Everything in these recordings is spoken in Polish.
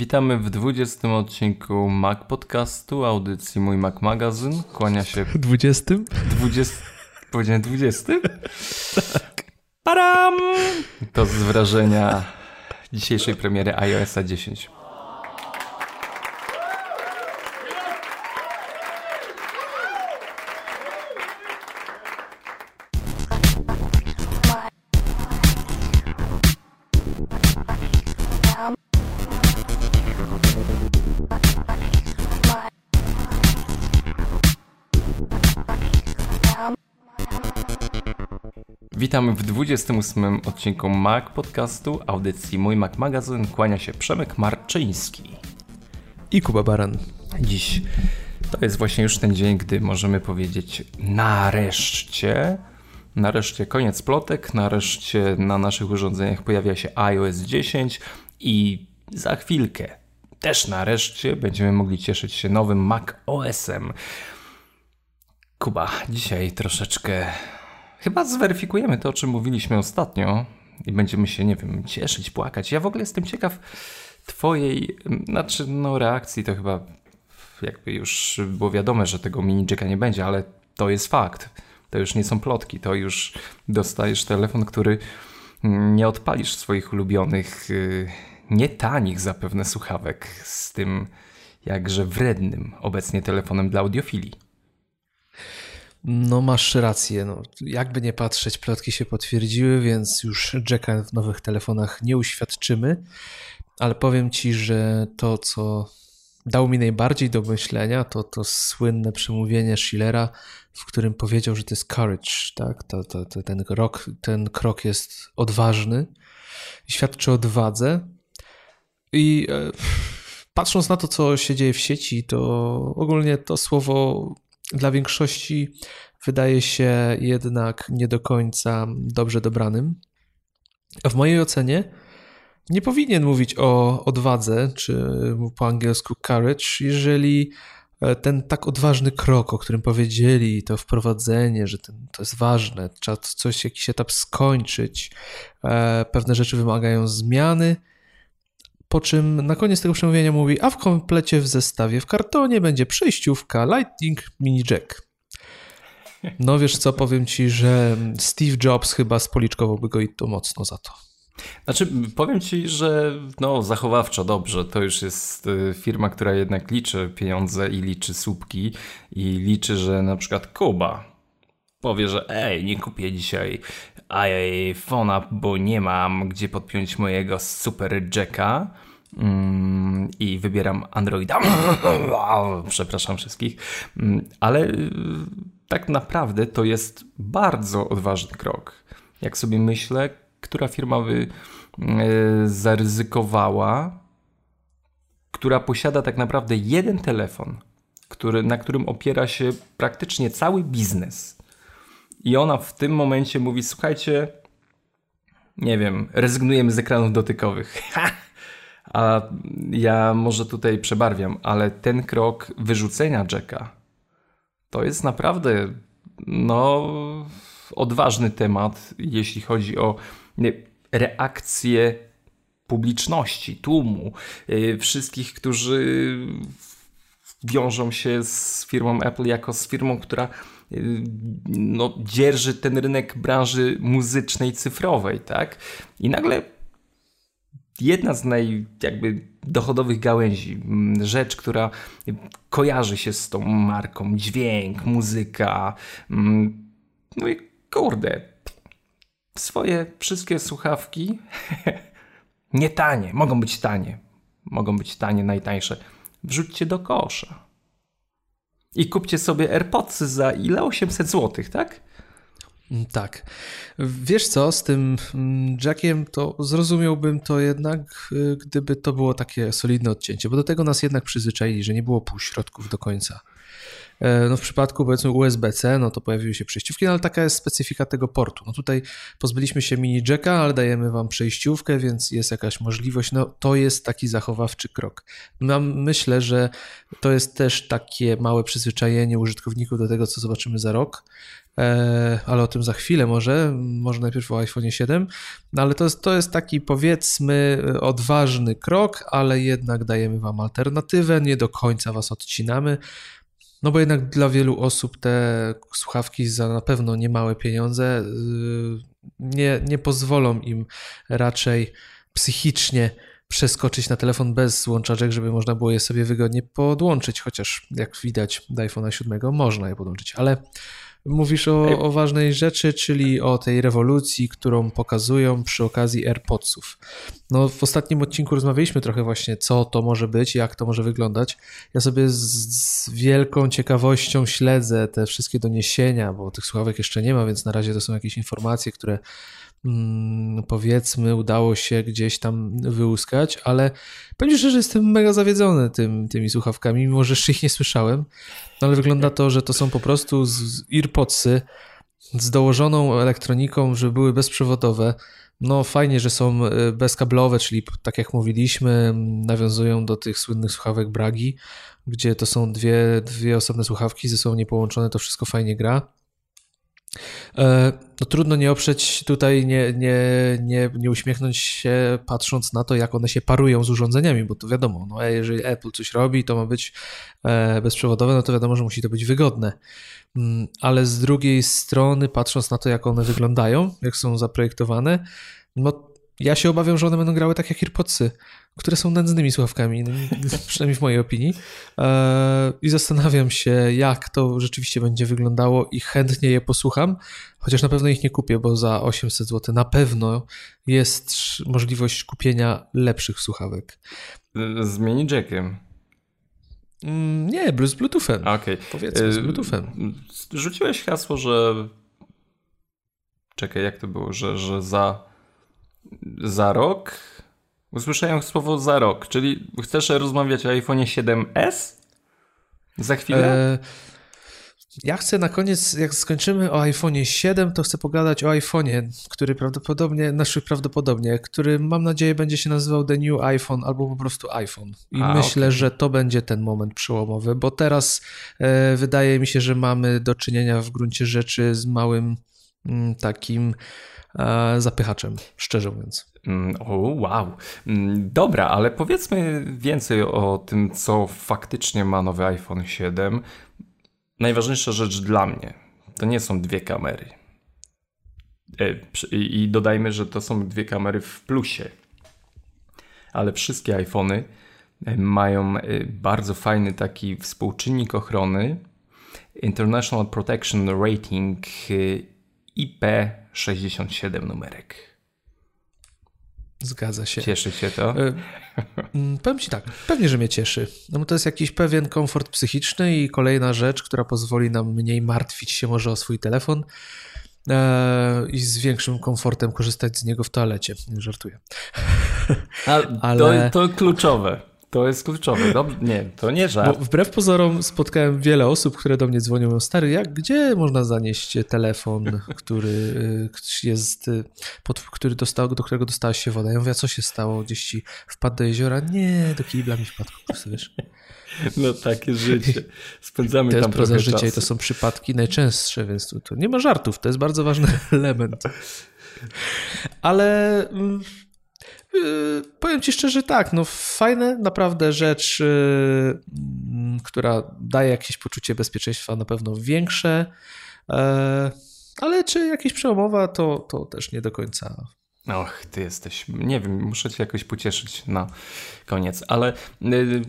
Witamy w 20 odcinku Mac Podcastu, audycji Mój Mac Magazyn. Kłania się... 20? 20... Powiedziałem 20? tak. Param! To z wrażenia dzisiejszej premiery iOS 10. Witamy w 28 odcinku Mac Podcastu, audycji Mój Mac Magazyn. Kłania się Przemek Marczyński. I Kuba Baran. Dziś to jest właśnie już ten dzień, gdy możemy powiedzieć nareszcie, nareszcie koniec plotek, nareszcie na naszych urządzeniach pojawia się iOS 10 i za chwilkę też nareszcie będziemy mogli cieszyć się nowym Mac OS-em. Kuba, dzisiaj troszeczkę Chyba zweryfikujemy to, o czym mówiliśmy ostatnio i będziemy się, nie wiem, cieszyć, płakać. Ja w ogóle jestem ciekaw Twojej, znaczy, no, reakcji. To chyba jakby już było wiadome, że tego mini jacka nie będzie, ale to jest fakt. To już nie są plotki, to już dostajesz telefon, który nie odpalisz swoich ulubionych, y, nie tanich zapewne słuchawek z tym jakże wrednym obecnie telefonem dla audiofilii. No masz rację, no, jakby nie patrzeć, plotki się potwierdziły, więc już Jacka w nowych telefonach nie uświadczymy, ale powiem Ci, że to, co dało mi najbardziej do myślenia, to to słynne przemówienie Schillera, w którym powiedział, że to jest courage, tak? To, to, to ten, krok, ten krok jest odważny, świadczy o odwadze. I e, patrząc na to, co się dzieje w sieci, to ogólnie to słowo dla większości wydaje się jednak nie do końca dobrze dobranym. W mojej ocenie nie powinien mówić o odwadze, czy po angielsku courage, jeżeli e, ten tak odważny krok, o którym powiedzieli, to wprowadzenie, że ten, to jest ważne, trzeba coś, jakiś etap skończyć, e, pewne rzeczy wymagają zmiany, po czym na koniec tego przemówienia mówi, a w komplecie w zestawie w kartonie będzie przejściówka Lightning Mini Jack. No wiesz co, powiem ci, że Steve Jobs chyba spoliczkowałby go i to mocno za to. Znaczy, powiem ci, że no, zachowawczo dobrze. To już jest y, firma, która jednak liczy pieniądze i liczy słupki i liczy, że na przykład Kuba powie, że ej, nie kupię dzisiaj iPhone'a, bo nie mam gdzie podpiąć mojego super jacka mm, i wybieram Androida. Przepraszam wszystkich, mm, ale y, tak naprawdę to jest bardzo odważny krok. Jak sobie myślę, która firma by y, zaryzykowała, która posiada tak naprawdę jeden telefon, który, na którym opiera się praktycznie cały biznes i ona w tym momencie mówi: Słuchajcie, nie wiem, rezygnujemy z ekranów dotykowych. A ja może tutaj przebarwiam, ale ten krok wyrzucenia Jacka to jest naprawdę no, odważny temat, jeśli chodzi o reakcję publiczności, tłumu, y, wszystkich, którzy wiążą się z firmą Apple jako z firmą, która no, dzierży ten rynek branży muzycznej, cyfrowej, tak? I nagle jedna z naj jakby dochodowych gałęzi, rzecz, która kojarzy się z tą marką, dźwięk, muzyka, no i kurde, swoje wszystkie słuchawki nie tanie, mogą być tanie, mogą być tanie, najtańsze, wrzućcie do kosza i kupcie sobie AirPodsy za ile? 800 zł, tak? Mm, tak. Wiesz co, z tym mm, Jackiem to zrozumiałbym to jednak, y, gdyby to było takie solidne odcięcie, bo do tego nas jednak przyzwyczaili, że nie było półśrodków do końca. E, no w przypadku powiedzmy USB-C, no to pojawiły się przejściówki, no ale taka jest specyfika tego portu. No tutaj pozbyliśmy się mini jacka, ale dajemy wam przejściówkę, więc jest jakaś możliwość. No to jest taki zachowawczy krok. Mam, myślę, że to jest też takie małe przyzwyczajenie użytkowników do tego, co zobaczymy za rok. E, ale o tym za chwilę może, może najpierw o iPhone 7, no ale to jest, to jest taki powiedzmy odważny krok, ale jednak dajemy Wam alternatywę, nie do końca Was odcinamy, no bo jednak dla wielu osób te słuchawki za na pewno niemałe pieniądze y, nie, nie pozwolą im raczej psychicznie przeskoczyć na telefon bez łączaczek, żeby można było je sobie wygodnie podłączyć, chociaż jak widać do iPhone'a 7 można je podłączyć, ale Mówisz o, o, ważnej rzeczy, czyli o tej rewolucji, którą pokazują przy okazji AirPodsów. No, w ostatnim odcinku rozmawialiśmy trochę właśnie, co to może być, jak to może wyglądać. Ja sobie z, z wielką ciekawością śledzę te wszystkie doniesienia, bo tych słuchawek jeszcze nie ma, więc na razie to są jakieś informacje, które powiedzmy udało się gdzieś tam wyłuskać, ale powiem szczerze, jestem mega zawiedzony tym, tymi słuchawkami, mimo że jeszcze ich nie słyszałem. No ale wygląda to, że to są po prostu z earpodsy z dołożoną elektroniką, żeby były bezprzewodowe. No fajnie, że są e, bezkablowe, czyli tak jak mówiliśmy, nawiązują do tych słynnych słuchawek Bragi, gdzie to są dwie, dwie osobne słuchawki ze sobą niepołączone, to wszystko fajnie gra. E, no trudno nie oprzeć tutaj, nie, nie, nie, nie uśmiechnąć się patrząc na to, jak one się parują z urządzeniami, bo to wiadomo, no, jeżeli Apple coś robi, to ma być e, bezprzewodowe, no to wiadomo, że musi to być wygodne. Mm, ale z drugiej strony, patrząc na to, jak one wyglądają, jak są zaprojektowane, no ja się obawiam, że one będą grały tak jak AirPodsy, które są nędznymi słuchawkami, no, przynajmniej w mojej opinii. E, I zastanawiam się, jak to rzeczywiście będzie wyglądało i chętnie je posłucham, chociaż na pewno ich nie kupię, bo za 800 zł na pewno jest możliwość kupienia lepszych słuchawek. Z mini jackiem. Mm, nie, z Bluetoothem. Okay. Powiedzmy, z e, Bluetoothem. Rzuciłeś hasło, że. Czekaj, jak to było, że, że za. Za rok Usłyszałem słowo za rok, czyli chcesz rozmawiać o iPhone 7S? Za chwilę? E, ja chcę na koniec, jak skończymy o iPhone 7, to chcę pogadać o iPhone'ie, który prawdopodobnie, znaczy prawdopodobnie, który mam nadzieję będzie się nazywał The New iPhone albo po prostu iPhone. I A, myślę, okay. że to będzie ten moment przełomowy, bo teraz e, wydaje mi się, że mamy do czynienia w gruncie rzeczy z małym m, mm, takim zapychaczem, szczerze mówiąc. Mm, o, wow. Mm, dobra, ale powiedzmy więcej o tym, co faktycznie ma nowy iPhone 7. Najważniejsza rzecz dla mnie to nie są dwie kamery. E, I dodajmy, że to są dwie kamery w plusie. Ale wszystkie iPhony e, mają e, bardzo fajny taki współczynnik ochrony International Protection Rating IP67 numerek. Zgadza się. Cieszy się to? E, mm, powiem Ci tak, pewnie, że mnie cieszy. No bo to jest jakiś pewien komfort psychiczny i kolejna rzecz, która pozwoli nam mniej martwić się może o swój telefon e, i z większym komfortem korzystać z niego w toalecie. Nie żartuję. A, Ale... to, to kluczowe. To jest kluczowe. Dobrze, nie, to nie żart. Bo wbrew pozorom spotkałem wiele osób, które do mnie dzwonią. Stary, jak, gdzie można zanieść telefon, który y, jest, y, pod, który dostał, do którego dostała się woda? Ja mówię, co się stało? Gdzieś ci wpadł do jeziora? Nie, do kibla mi wpadł wiesz. No takie życie. Spędzamy to tam trochę życie czasu. i to są przypadki najczęstsze, więc tu, tu nie ma żartów. To jest bardzo ważny element. Ale mm, Yy, powiem ci szczerze, tak, no fajne, naprawdę rzecz, yy, która daje jakieś poczucie bezpieczeństwa na pewno większe, yy, ale czy jakieś przełomowa, to, to też nie do końca Och, ty jesteś, nie wiem, muszę cię jakoś pocieszyć na koniec, ale y,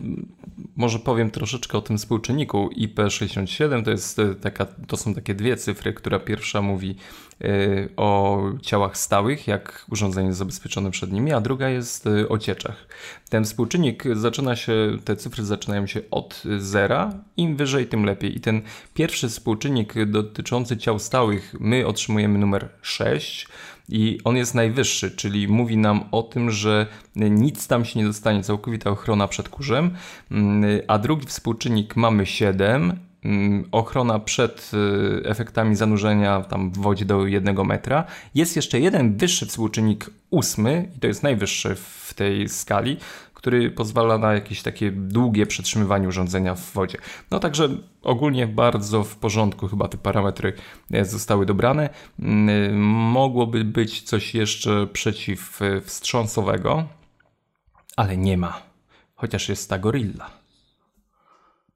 może powiem troszeczkę o tym współczynniku. IP67, to, jest y, taka, to są takie dwie cyfry, która pierwsza mówi y, o ciałach stałych, jak urządzenie jest zabezpieczone przed nimi, a druga jest y, o cieczach. Ten współczynnik zaczyna się, te cyfry zaczynają się od zera, im wyżej tym lepiej. I ten pierwszy współczynnik dotyczący ciał stałych, my otrzymujemy numer 6, i on jest najwyższy, czyli mówi nam o tym, że nic tam się nie dostanie, całkowita ochrona przed kurzem, mm, a drugi współczynnik mamy 7 mm, ochrona przed y, efektami zanurzenia tam w wodzie do jednego metra. Jest jeszcze jeden wyższy współczynnik ósmy i to jest najwyższy w tej skali, który pozwala na jakieś takie długie przetrzymywanie urządzenia w wodzie. No także ogólnie bardzo w porządku chyba te parametry e, zostały dobrane. Mm, mogłoby być coś jeszcze przeciwwstrząsowego, ale nie ma. Chociaż jest ta gorilla.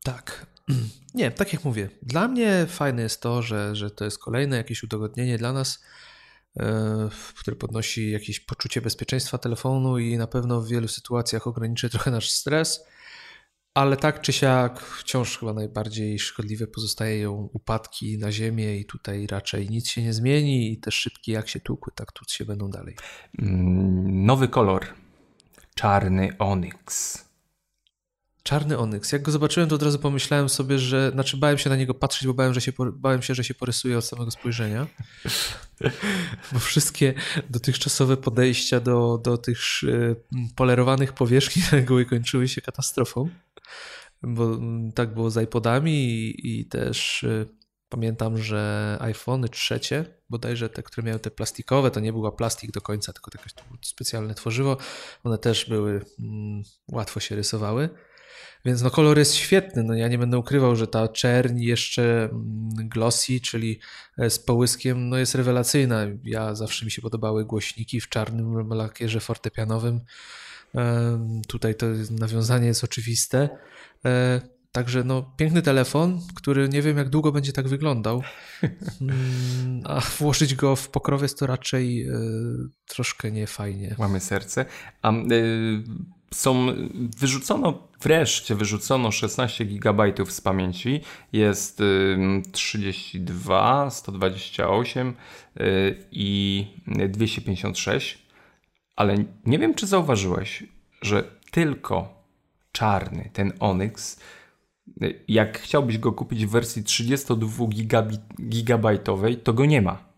Tak. Nie, tak jak mówię, dla mnie fajne jest to, że, że to jest kolejne jakieś udogodnienie dla nas, E, który podnosi jakieś poczucie bezpieczeństwa telefonu i na pewno w wielu sytuacjach ograniczy trochę nasz stres, ale tak czy siak wciąż chyba najbardziej szkodliwe pozostają upadki na ziemię i tutaj raczej nic się nie zmieni i te szybki jak się tłukły, tak tu się będą dalej. Mm, nowy kolor. Czarny onyx. Czarny onyks. Jak go zobaczyłem, to od razu pomyślałem sobie, że. Znaczy, bałem się na niego patrzeć, bo bałem, że się, bałem się, że się porysuje od samego spojrzenia. bo wszystkie dotychczasowe podejścia do, do tych e, polerowanych powierzchni reguły kończyły się katastrofą. Bo mm, tak było z iPodami i, i też e, pamiętam, że iPhony trzecie, bodajże te, które miały te plastikowe, to nie była plastik do końca, tylko jakieś specjalne tworzywo, one też były, mm, łatwo się rysowały. Więc no kolor jest świetny. No ja nie będę ukrywał, że ta czerń jeszcze mm, glossy, czyli e, z połyskiem, no jest rewelacyjna. Ja zawsze mi się podobały głośniki w czarnym lakierze fortepianowym. Tutaj to nawiązanie jest oczywiste. E, także no, piękny telefon, który nie wiem jak długo będzie tak wyglądał. Mm, a włożyć go w pokrowiec to raczej troszkę niefajnie. Mamy serce. A y, są, wyrzucono, wreszcie wyrzucono 16 GB z pamięci, jest 32, 128 i 256, ale nie wiem czy zauważyłeś, że tylko czarny, ten Onyx, y, jak chciałbyś go kupić w wersji 32 gigabajtowej, to go nie ma.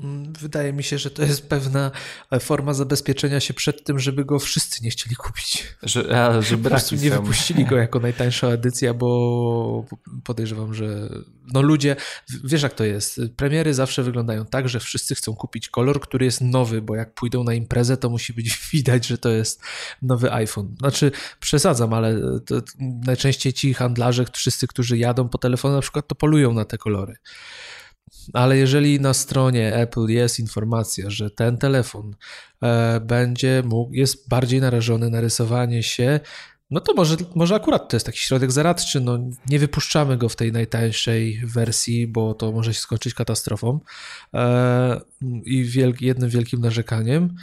Mm, wydaje mi się, że to jest pewna e, forma zabezpieczenia się przed tym, żeby go wszyscy nie chcieli kupić. Że, a, że po prostu nie wypuścili go jako najtańsza edycja, bo podejrzewam, że no ludzie, wiesz jak to jest, premiery zawsze wyglądają tak, że wszyscy chcą kupić kolor, który jest nowy, bo jak pójdą na imprezę, to musi być widać, że to jest nowy iPhone. Znaczy przesadzam, ale to, najczęściej ci handlarze, wszyscy, którzy jadą po telefonie na przykład, to polują na te kolory. Ale jeżeli na stronie Apple jest informacja, że ten telefon e, będzie mógł, jest bardziej narażony na rysowanie się, no to może, może akurat to jest taki środek zaradczy. No, nie wypuszczamy go w tej najtańszej wersji, bo to może się skończyć katastrofą e, i jednym wielkim narzekaniem.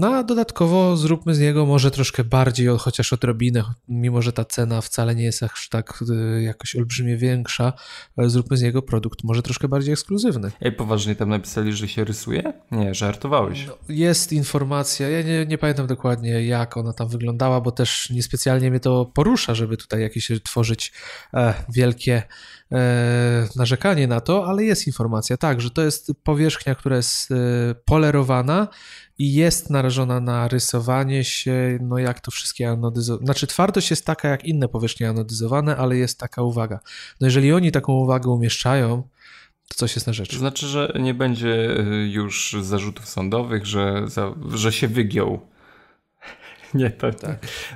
No a dodatkowo zróbmy z niego może troszkę bardziej, chociaż odrobinę, mimo że ta cena wcale nie jest aż tak y, jakoś olbrzymie większa, ale zróbmy z niego produkt może troszkę bardziej ekskluzywny. Ej, poważnie tam napisali, że się rysuje? Nie, żartowałeś. No, jest informacja, ja nie, nie pamiętam dokładnie jak ona tam wyglądała, bo też niespecjalnie mnie to porusza, żeby tutaj jakieś tworzyć e, wielkie narzekanie na to, ale jest informacja, tak, że to jest powierzchnia, która jest e, polerowana, i jest narażona na rysowanie się, no jak to wszystkie anodyzowane. Znaczy twardość jest taka jak inne powierzchnie anodyzowane, ale jest taka uwaga. No jeżeli oni taką uwagę umieszczają, to coś jest na rzecz. To znaczy, że nie będzie y, już zarzutów sądowych, że, że się wygiął. Nie, tak.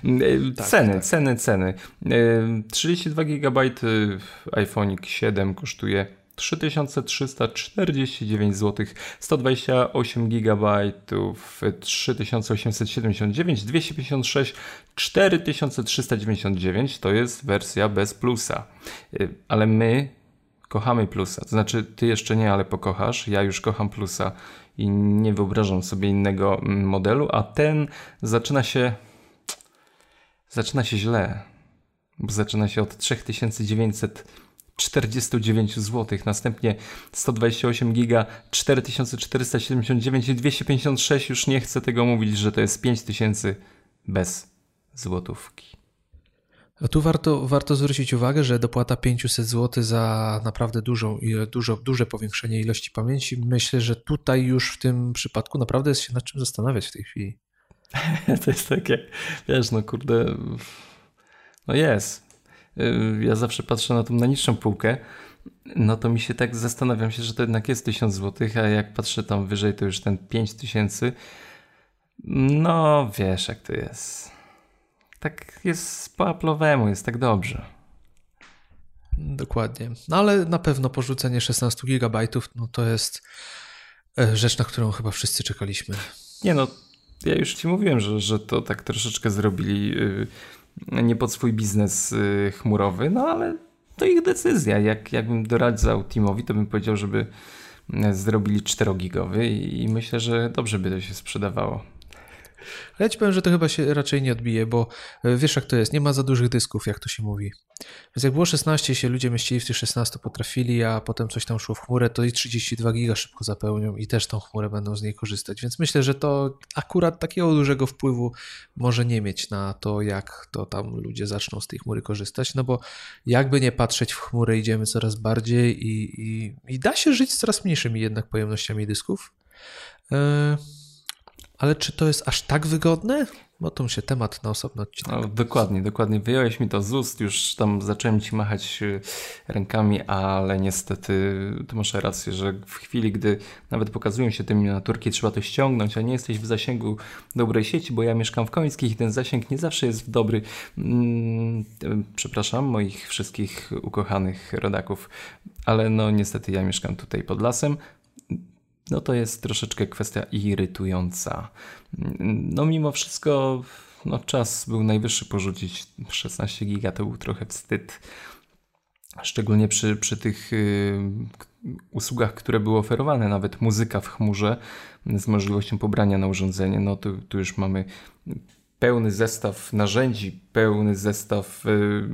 Y, tak ceny, tak. ceny, ceny. 32 GB iPhone 7 kosztuje 3349 zł, 128 GB 3879, 256 4399 to jest wersja bez plusa. Y, ale my kochamy plusa. To znaczy, ty jeszcze nie, ale pokochasz. Ja już kocham plusa i nie wyobrażam sobie innego mm, modelu, a ten zaczyna się. Zaczyna się źle, bo zaczyna się od 3900 49 zł, następnie 128 giga 4479 i 256 już nie chcę tego mówić, że to jest 5000 bez złotówki. Tu warto, warto zwrócić uwagę, że dopłata 500 zł za naprawdę dużą, dużo, duże powiększenie ilości pamięci. Myślę, że tutaj już w tym przypadku naprawdę jest się nad czym zastanawiać w tej chwili. to jest takie, wiesz, no kurde, no jest. y, ja zawsze patrzę na tą najniższą półkę, no to mi się tak zastanawiam się, że to jednak jest 1000 zł, a jak patrzę tam wyżej, to już ten 5000. No wiesz, jak to jest. Tak jest po Apple'owemu, jest tak dobrze. Dokładnie. No ale na pewno porzucenie 16 GB no to jest e, rzecz, na którą chyba wszyscy czekaliśmy. Nie no, ja już ci mówiłem, że, że to tak troszeczkę zrobili yy, nie pod swój biznes yy, chmurowy, no ale to ich decyzja. Jak, jakbym doradzał teamowi, to bym powiedział, żeby y, zrobili 4-gigowy i myślę, że dobrze by to się sprzedawało. Ale ja ci powiem, że to chyba się raczej nie odbije, bo e, wiesz jak to jest, nie ma za dużych dysków, jak to się mówi. Więc jak było 16 się ludzie mieścili w tych 16 potrafili, a potem coś tam szło w chmurę, to i 32 giga szybko zapełnią i też tą chmurę będą z niej korzystać. Więc myślę, że to akurat takiego dużego wpływu może nie mieć na to, jak to tam ludzie zaczną z tej chmury korzystać, no bo jakby nie patrzeć w chmurę, idziemy coraz bardziej i, i, i da się żyć z coraz mniejszymi jednak pojemnościami dysków. Yy ale czy to jest aż tak wygodne? Bo to się temat na osobno odcinek. No, dokładnie, dokładnie. Wyjąłeś mi to z ust, już tam zacząłem ci machać y, rękami, ale niestety to masz rację, że w chwili, gdy nawet pokazują się te miniaturki, trzeba to ściągnąć, a nie jesteś w zasięgu dobrej sieci, bo ja mieszkam w Końskich i ten zasięg nie zawsze jest dobry. Mm, przepraszam moich wszystkich ukochanych rodaków, ale no niestety ja mieszkam tutaj pod lasem, no to jest troszeczkę kwestia irytująca. No mimo wszystko no czas był najwyższy porzucić 16 giga, to był trochę wstyd. Szczególnie przy, przy tych y, usługach, które były oferowane, nawet muzyka w chmurze z możliwością pobrania na urządzenie, no tu, tu już mamy pełny zestaw narzędzi, pełny zestaw y,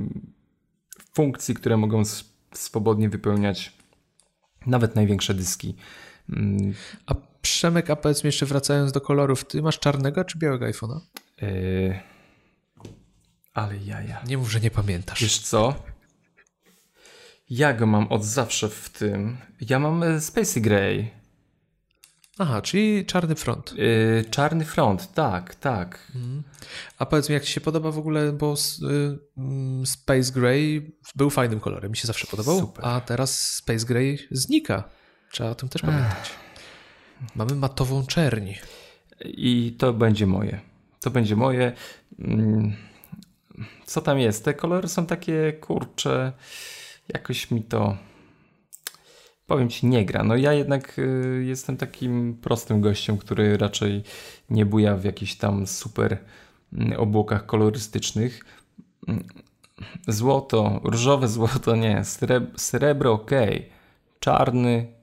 funkcji, które mogą swobodnie wypełniać nawet największe dyski. A Przemek, a powiedz mi jeszcze wracając do kolorów, ty masz czarnego czy białego iPhone'a? Yy, ale jaja. Nie mów, że nie pamiętasz. Wiesz co? Ja go mam od zawsze w tym. Ja mam e, Spacey Gray. Aha, czyli czarny front. Yy, czarny front, tak, tak. Mhm. A powiedz mi, jak ci się podoba w ogóle, bo yy, Space Gray był fajnym kolorem, mi się zawsze podobał, Super. a teraz Space Gray znika. Trzeba o tym też pamiętać. Mamy matową czerni. I to będzie moje. To będzie moje. Mm, co tam jest? Te kolory są takie kurcze. Jakoś mi to. Powiem ci, nie gra. No ja jednak y, jestem takim prostym gościem, który raczej nie buja w jakichś tam super mm, obłokach kolorystycznych. Mm, złoto, różowe złoto nie, srebro ok, czarny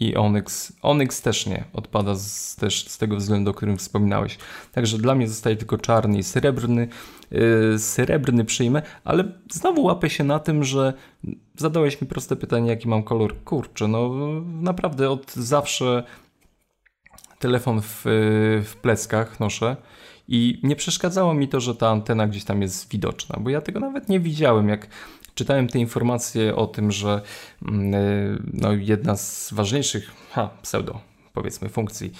i Onyx. Onyx też nie, odpada z, też z tego względu, o którym wspominałeś. Także dla mnie zostaje tylko czarny i srebrny. Yy, srebrny przyjmę, ale znowu łapę się na tym, że zadałeś mi proste pytanie, jaki mam kolor. Kurczę, no naprawdę od zawsze telefon w, w pleckach noszę. I nie przeszkadzało mi to, że ta antena gdzieś tam jest widoczna, bo ja tego nawet nie widziałem, jak czytałem te informacje o tym, że mm, y, no, jedna z ważniejszych, ha, pseudo, powiedzmy funkcji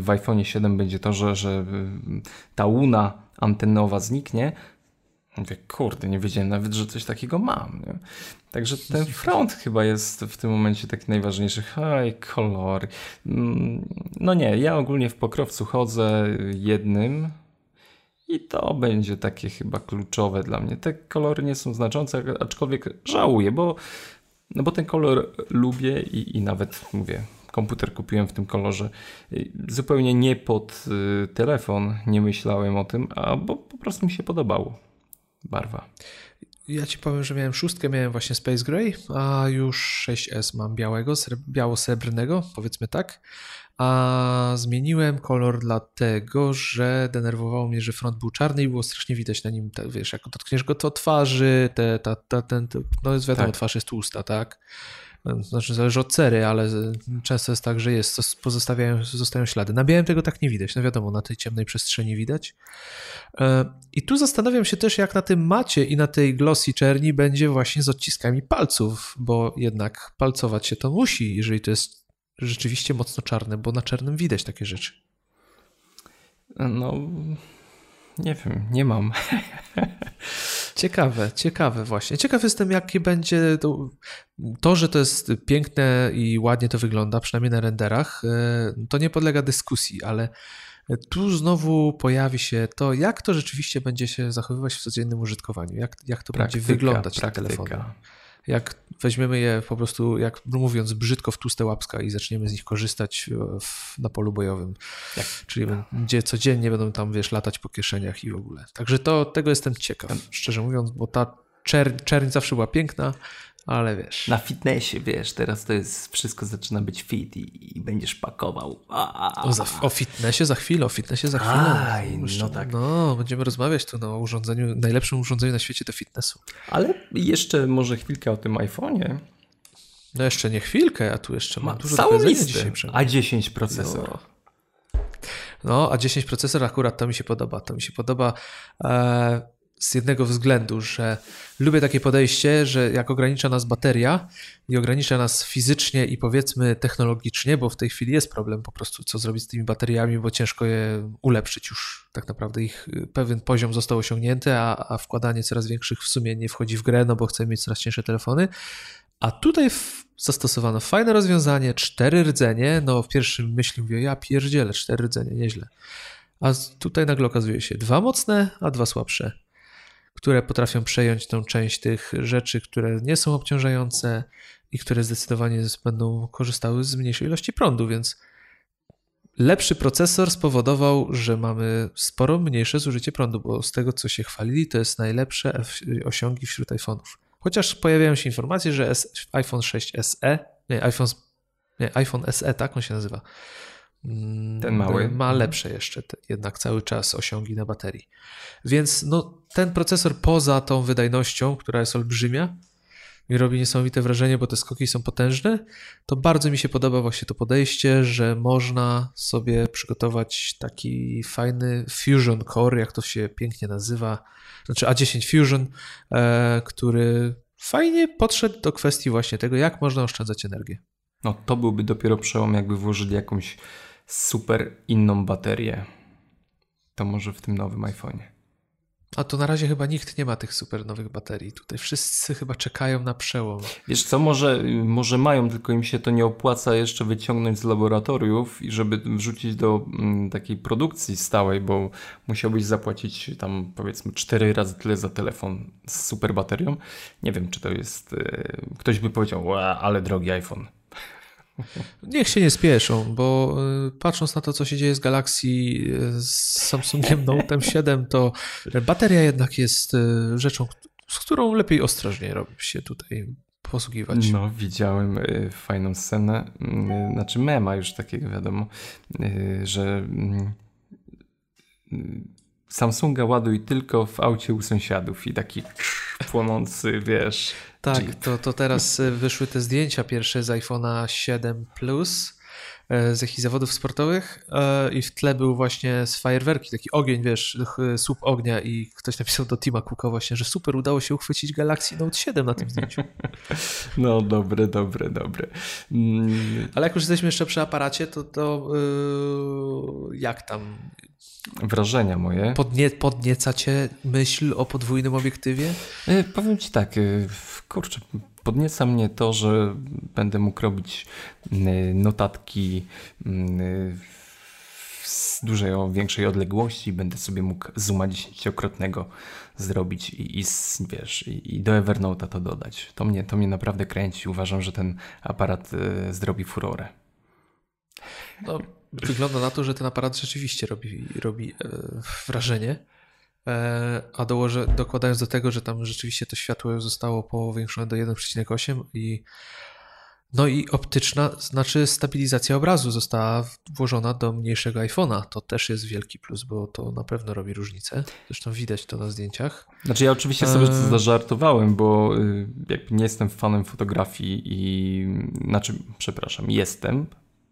w iPhone 7 będzie to, że, że y, ta łuna antenowa zniknie. Mówię, kurde, nie wiedziałem nawet, że coś takiego mam. Nie? Także ten front chyba jest w tym momencie taki najważniejszy. Haj, kolor. Mm, no nie, ja ogólnie w pokrowcu chodzę jednym, i to będzie takie chyba kluczowe dla mnie. Te kolory nie są znaczące, aczkolwiek żałuję, bo, no bo ten kolor lubię i, i nawet mówię, komputer kupiłem w tym kolorze zupełnie nie pod y, telefon, nie myślałem o tym, a bo po prostu mi się podobało barwa. Ja ci powiem, że miałem szóstkę, miałem właśnie Space Gray, a już 6S mam białego, biało-srebrnego, powiedzmy tak a zmieniłem kolor dlatego, że denerwowało mnie, że front był czarny i było strasznie widać na nim, wiesz, jak dotkniesz go, to twarzy, te, ta, ta, ten, no jest wiadomo, tak. twarz jest tłusta, tak? Znaczy zależy od cery, ale często jest tak, że jest, pozostawiają, zostają ślady. Na białym tego tak nie widać, no wiadomo, na tej ciemnej przestrzeni widać. E, I tu zastanawiam się też, jak na tym macie i na tej glossy czerni będzie właśnie z odciskami palców, bo jednak palcować się to musi, jeżeli to jest rzeczywiście mocno czarne, bo na czarnym widać takie rzeczy. No, nie wiem, nie mam. Ciekawe, ciekawe właśnie. Ciekaw jestem, jakie będzie to, to, że to jest piękne i ładnie to wygląda, przynajmniej na renderach, e, to nie podlega dyskusji, ale tu znowu pojawi się to, jak to rzeczywiście będzie się zachowywać w codziennym użytkowaniu, jak, jak to praktyka, będzie wyglądać praktyka. na telefonie. Jak weźmiemy je po prostu, jak mówiąc brzydko, w tłuste łapska i zaczniemy z nich korzystać w, na polu bojowym. Jak? Czyli gdzie codziennie będą tam, wiesz, latać po kieszeniach i w ogóle. Także to, tego jestem ciekaw, szczerze mówiąc, bo ta czerń, czerń zawsze była piękna, ale wiesz. Na fitnessie, wiesz, teraz to jest, wszystko zaczyna być fit i, i będziesz pakował. O, za, o, fitnessie za chwilę, o fitnessie za chwilę. Aj, no tak. No, będziemy rozmawiać tu no, o urządzeniu, najlepszym urządzeniu na świecie do fitnessu. Ale jeszcze może chwilkę o tym iPhone'ie. No jeszcze nie chwilkę, a tu jeszcze mam dużo całą listę. dzisiaj. A10 procesor. No. No, a 10 procesor akurat to mi się podoba. To mi się podoba. E, z jednego względu, że lubię takie podejście, że jak ogranicza nas bateria i ogranicza nas fizycznie i powiedzmy technologicznie, bo w tej chwili jest problem po prostu, co zrobić z tymi bateriami, bo ciężko je ulepszyć już. Tak naprawdę ich y, pewien poziom został osiągnięty, a, a wkładanie coraz większych w sumie nie wchodzi w grę, no bo chcemy mieć coraz cięższe telefony. A tutaj zastosowano fajne rozwiązanie, cztery rdzenie. No w pierwszym myśli mówię, ja pierdzielę, cztery rdzenie, nieźle. A tutaj nagle okazuje się dwa mocne, a dwa słabsze które potrafią przejąć tą część tych rzeczy, które nie są obciążające i które zdecydowanie będą korzystały z mniejszej ilości prądu, więc lepszy procesor spowodował, że mamy sporo mniejsze zużycie prądu, bo z tego co się chwalili, to jest najlepsze osiągi wśród iPhone'ów. Chociaż pojawiają się informacje, że iPhone 6 SE, nie, iPhone, nie, iPhone SE, tak on się nazywa, ten mały. Ma mhm. lepsze jeszcze jednak cały czas osiągi na baterii. Więc no, ten procesor poza tą wydajnością, która jest olbrzymia i robi niesamowite wrażenie, bo te skoki są potężne, to bardzo mi się podoba właśnie to podejście, że można sobie przygotować taki fajny Fusion Core, jak to się pięknie nazywa, znaczy A10 Fusion, e, który fajnie podszedł do kwestii właśnie tego, jak można oszczędzać energię. No to byłby dopiero przełom, jakby włożyli jakąś super inną baterię. To może w tym nowym iPhone'ie. A to na razie chyba nikt nie ma tych super nowych baterii. Tutaj wszyscy chyba czekają na przełom. Wiesz co, może, może mają, tylko im się to nie opłaca jeszcze wyciągnąć z laboratoriów i żeby wrzucić do mm, takiej produkcji stałej, bo musiałbyś zapłacić tam powiedzmy cztery razy tyle za telefon z super baterią. Nie wiem, czy to jest... Y, ktoś by powiedział, ale drogi iPhone. Niech się nie spieszą, bo y, patrząc na to, co się dzieje z Galaxy y, z Samsungiem Note 7, to bateria jednak jest y, rzeczą, z którą lepiej ostrożnie robi się tutaj posługiwać. No, widziałem fajną scenę, znaczy mema już takiego wiadomo, że mm, Samsunga ładuj tylko w aucie u sąsiadów i taki płonący, wiesz. Tak, to, to teraz e, wyszły te zdjęcia pierwsze z iPhone'a 7 Plus e, z jakichś zawodów sportowych e, i w tle był właśnie z fajerwerki, taki ogień, wiesz, słup ognia i ktoś napisał do Tima Cooka właśnie, że super, udało się uchwycić Galaxy Note 7 na tym zdjęciu. No, dobre, dobre, dobre. Mm. Ale jak już jesteśmy jeszcze przy aparacie, to, to yy, jak tam wrażenia moje. Podnie, podnieca cię myśl o podwójnym obiektywie? Powiem ci tak, kurczę, podnieca mnie to, że będę mógł robić e, notatki z dużej, o większej odległości, będę sobie mógł zooma dziesięciokrotnego zrobić i, i, wiesz, i, i do Evernote'a to dodać. To mnie, to mnie naprawdę kręci. Uważam, że ten aparat zrobi furorę. No, wygląda na to, że ten aparat rzeczywiście robi, robi e, wrażenie. E, a dołożę, dokładając do tego, że tam rzeczywiście to światło zostało powiększone do 1,8 i no i optyczna, znaczy stabilizacja obrazu została włożona do mniejszego iPhone'a. To też jest wielki plus, bo to na pewno robi różnicę. Zresztą widać to na zdjęciach. Znaczy ja oczywiście sobie e, zażartowałem, bo y, jakby nie jestem fanem fotografii i znaczy, przepraszam, jestem,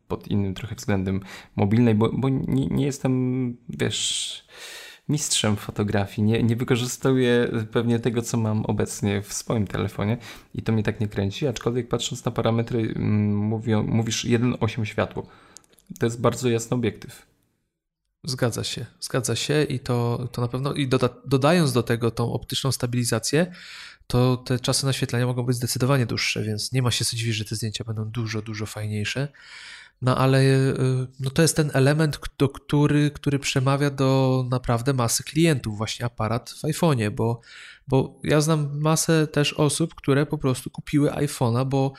pod innym trochę względem mobilnej, bo, bo nie, nie jestem, wiesz, mistrzem fotografii. Nie, nie wykorzystuję pewnie tego, co mam obecnie w swoim telefonie i to mnie tak nie kręci, aczkolwiek patrząc na parametry, mm, mówią, mówisz 1.8 światło. To jest bardzo jasny obiektyw. Zgadza się, zgadza się i to, to na pewno, i doda, dodając do tego tą optyczną stabilizację, to te czasy naświetlenia mogą być zdecydowanie dłuższe, więc nie ma się co dziwić, że te zdjęcia będą dużo, dużo fajniejsze. No ale y, no to jest ten element, do, który, który przemawia do naprawdę masy klientów, właśnie aparat w iPhone'ie, bo, bo ja znam masę też osób, które po prostu kupiły iPhone'a, bo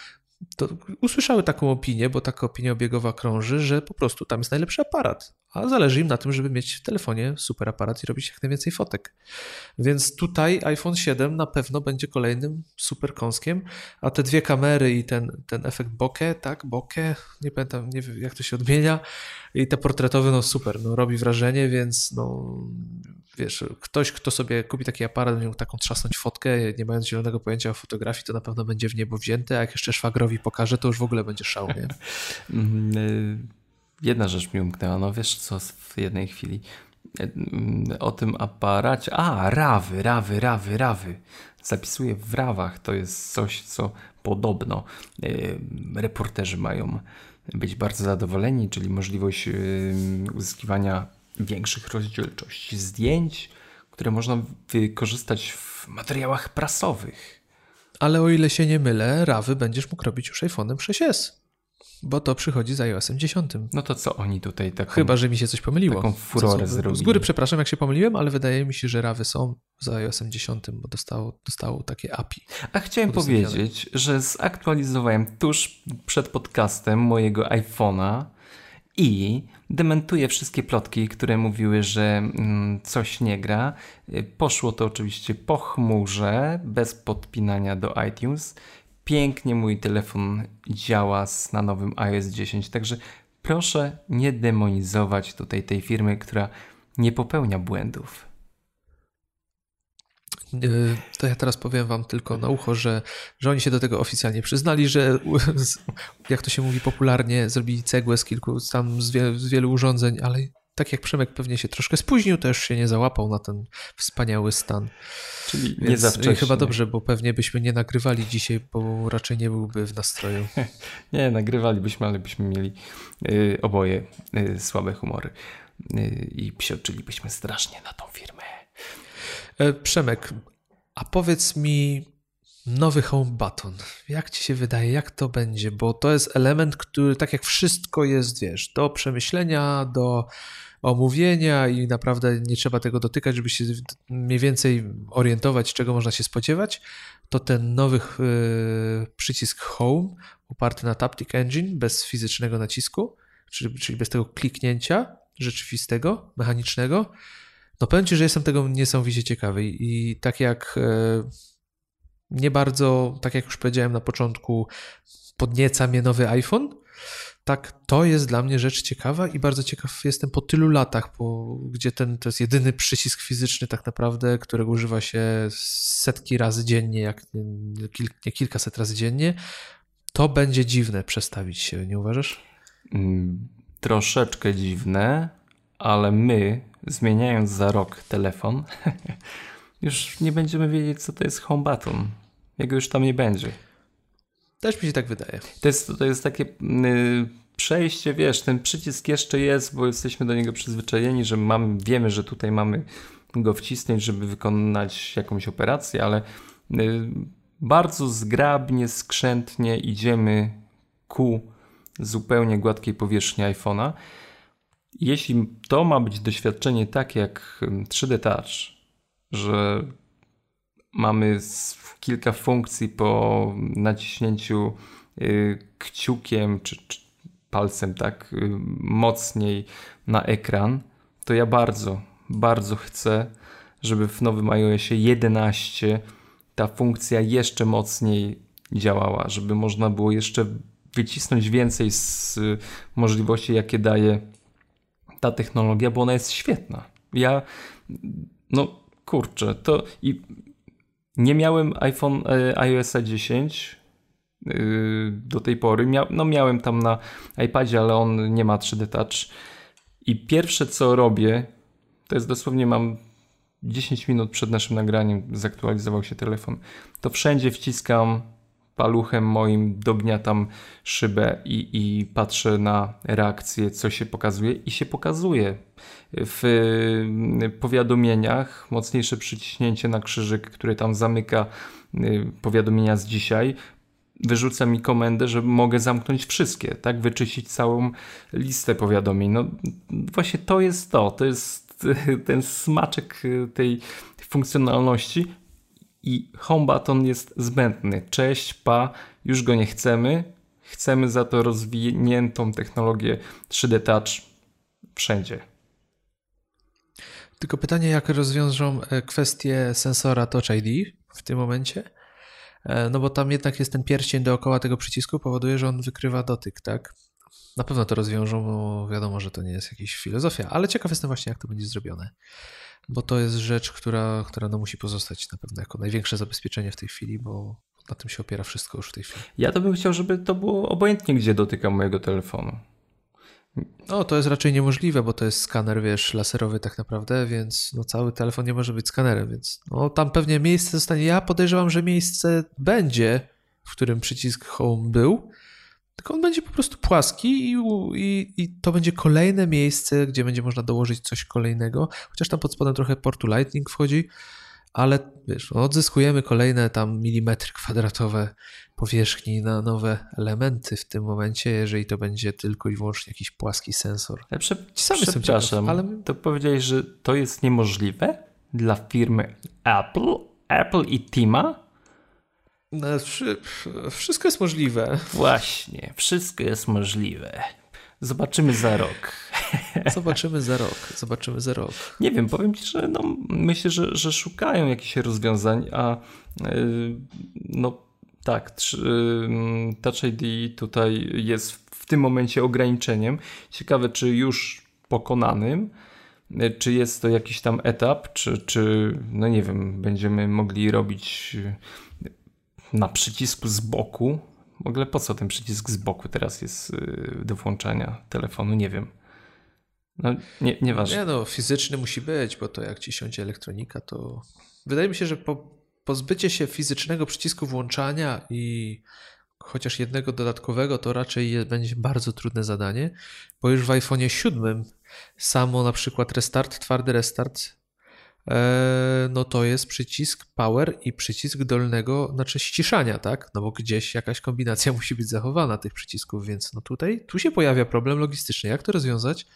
usłyszały taką opinię, bo taka opinia obiegowa krąży, że po prostu tam jest najlepszy aparat, a zależy im na tym, żeby mieć w telefonie super aparat i robić jak najwięcej fotek. Więc tutaj iPhone 7 na pewno będzie kolejnym super kąskiem, a te dwie kamery i ten, ten efekt bokeh, tak, bokeh, nie pamiętam nie wiem, jak to się odmienia, i te portretowe, no super, no robi wrażenie, więc no wiesz, ktoś, kto sobie kupi taki aparat, będzie mógł taką trzasnąć fotkę, nie mając zielonego pojęcia o fotografii, to na pewno będzie w niebo wzięty, a jak jeszcze szwagrowi pokaże, to już w ogóle będzie szał, nie? Mm, jedna rzecz mi umknęła, no wiesz co, w jednej chwili y, o tym aparacie, a rawy, rawy, rawy, rawy, zapisuję w rawach, to jest coś, co podobno y, reporterzy mają być bardzo zadowoleni, czyli możliwość uzyskiwania większych rozdzielczości zdjęć, które można wykorzystać w materiałach prasowych. Ale o ile się nie mylę, rawy będziesz mógł robić już iPhone'em 6s. Bo to przychodzi z iOS-em 10. No to co oni tutaj taką... Chyba, że mi się coś pomyliło. Taką furorę zrobili. Z góry przepraszam, jak się pomyliłem, ale wydaje mi się, że rawy są z iOS-em 10, bo dostało, dostało takie API. A chciałem powiedzieć, że zaktualizowałem tuż przed podcastem mojego iPhone'a i dementuje wszystkie plotki, które mówiły, że mm, coś nie gra. Poszło to oczywiście po chmurze, bez podpinania do iTunes. Pięknie mój telefon działa na nowym iOS 10, także proszę nie demonizować tutaj tej firmy, która nie popełnia błędów. Y, to ja teraz powiem wam tylko na ucho, że, że oni się do tego oficjalnie przyznali, że jak to się mówi popularnie, zrobili cegłę z kilku, tam z, wie, z wielu urządzeń, ale tak jak Przemek pewnie się troszkę spóźnił, też się nie załapał na ten wspaniały stan. Czyli Więc nie za wcześnie. Chyba dobrze, bo pewnie byśmy nie nagrywali dzisiaj, bo raczej nie byłby w nastroju. nie, nagrywalibyśmy, ale byśmy mieli y, oboje y, słabe humory y, i psioczylibyśmy strasznie na tą firmę. E, Przemek, a powiedz mi nowy home button. Jak ci się wydaje, jak to będzie? Bo to jest element, który tak jak wszystko jest, wiesz, do przemyślenia, do omówienia i naprawdę nie trzeba tego dotykać, żeby się mniej więcej orientować, czego można się spodziewać, to ten nowy yy, przycisk Home oparty na Taptic Engine bez fizycznego nacisku, czyli, bez tego kliknięcia rzeczywistego, mechanicznego, no powiem Ci, że jestem tego niesamowicie ciekawy i tak jak e, nie bardzo, tak jak już powiedziałem na początku, podnieca mnie nowy iPhone, tak to jest dla mnie rzecz ciekawa i bardzo ciekaw jestem po tylu latach, bo, gdzie ten to jest jedyny przycisk fizyczny tak naprawdę, którego używa się setki razy dziennie, jak nie, nie kilkaset razy dziennie, to będzie dziwne przestawić się, nie uważasz? Mm, troszeczkę dziwne, ale my zmieniając za rok telefon, już nie będziemy wiedzieć, co to jest home button. Jego już tam nie będzie. Też mi się tak wydaje. To jest, to jest takie yy, przejście, wiesz, ten przycisk jeszcze jest, bo jesteśmy do niego przyzwyczajeni, że mamy, wiemy, że tutaj mamy go wcisnąć, żeby wykonać jakąś operację, ale yy, bardzo zgrabnie, skrzętnie idziemy ku zupełnie gładkiej powierzchni iPhone'a. Jeśli to ma być doświadczenie tak jak 3D Touch, że mamy kilka funkcji po naciśnięciu y, kciukiem czy, czy palcem tak y, mocniej na ekran, to ja bardzo, bardzo chcę, żeby w nowym iOSie 11 ta funkcja jeszcze mocniej działała, żeby można było jeszcze wycisnąć więcej z możliwości, jakie daje ta technologia, bo ona jest świetna. Ja, no kurczę, to i nie miałem iPhone e, iOS 10 yy, do tej pory. Mia, no miałem tam na iPadzie, ale on nie ma 3D Touch. I pierwsze co robię, to jest dosłownie mam 10 minut przed naszym nagraniem zaktualizował się telefon. To wszędzie wciskam paluchem moim dogniatam szybę i, i patrzę na reakcję, co się pokazuje i się pokazuje. W y, powiadomieniach mocniejsze przyciśnięcie na krzyżyk, który tam zamyka y, powiadomienia z dzisiaj, wyrzuca mi komendę, że mogę zamknąć wszystkie, tak? Wyczyścić całą listę powiadomień. No właśnie to jest to, to jest ten smaczek tej funkcjonalności i home button jest zbędny. Cześć, pa, już go nie chcemy. Chcemy za to rozwiniętą technologię 3D Touch wszędzie. Tylko pytanie, jak rozwiążą e, kwestię sensora Touch ID w tym momencie? E, no bo tam jednak jest ten pierścień dookoła tego przycisku, powoduje, że on wykrywa dotyk, tak? Na pewno to rozwiążą, bo wiadomo, że to nie jest jakaś filozofia, ale ciekaw jestem właśnie, jak to będzie zrobione. Bo to jest rzecz, która, która no musi pozostać na pewno jako największe zabezpieczenie w tej chwili, bo na tym się opiera wszystko już w tej chwili. Ja to bym chciał, żeby to było obojętnie, gdzie dotykam mojego telefonu. No, to jest raczej niemożliwe, bo to jest skaner, wiesz, laserowy tak naprawdę, więc no, cały telefon nie może być skanerem, więc no, tam pewnie miejsce zostanie. Ja podejrzewam, że miejsce będzie, w którym przycisk Home był, tylko on będzie po prostu płaski i, i, i, to będzie kolejne miejsce, gdzie będzie można dołożyć coś kolejnego, chociaż tam pod spodem trochę portu Lightning wchodzi, ale wiesz, odzyskujemy kolejne tam milimetry kwadratowe powierzchni na nowe elementy w tym momencie, jeżeli to będzie tylko i wyłącznie jakiś płaski sensor. Ja prze, przepraszam, ciekaw, ale... to powiedziałeś, że to jest niemożliwe dla firmy Apple, Apple i Tima? No, wszystko jest możliwe. Właśnie, wszystko jest możliwe. Zobaczymy za rok. Zobaczymy za rok. Zobaczymy za rok. Nie wiem, powiem ci, że no, myślę, że, że szukają jakichś rozwiązań, a yy, no tak, yy, Touch ID tutaj jest w tym momencie ograniczeniem. Ciekawe, czy już pokonanym, y, czy jest to jakiś tam etap, czy, czy no nie wiem, będziemy mogli robić na przycisku z boku. W ogóle po co ten przycisk z boku teraz jest y, do włączania telefonu? Nie wiem. No, nie, nieważne. Nie no, fizyczny musi być, bo to jak ci siądzie elektronika, to wydaje mi się, że po, pozbycie się fizycznego przycisku włączania i chociaż jednego dodatkowego, to raczej będzie bardzo trudne zadanie, bo już w iPhone 7 samo na przykład restart, twardy restart no to jest przycisk power i przycisk dolnego, znaczy ściszania, tak? No bo gdzieś jakaś kombinacja musi być zachowana tych przycisków, więc no tutaj, tu się pojawia problem logistyczny. Jak to rozwiązać?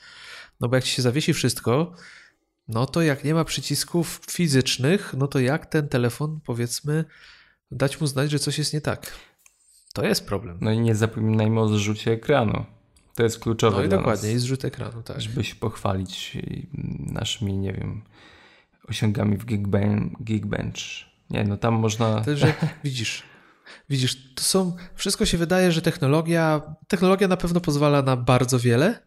No bo jak ci się zawiesi wszystko, no to jak nie ma przycisków fizycznych, no to jak ten telefon, powiedzmy, dać mu znać, że coś jest nie tak? To jest problem. No i nie zapominajmy o zrzucie ekranu. To jest kluczowe. No i dokładnie, nas, i zrzut ekranu, tak. Żeby się pochwalić naszymi, nie wiem, osiągami w Geekbench. Nie, no tam można... To, że widzisz, widzisz, to są, wszystko się wydaje, że technologia, technologia na pewno pozwala na bardzo wiele,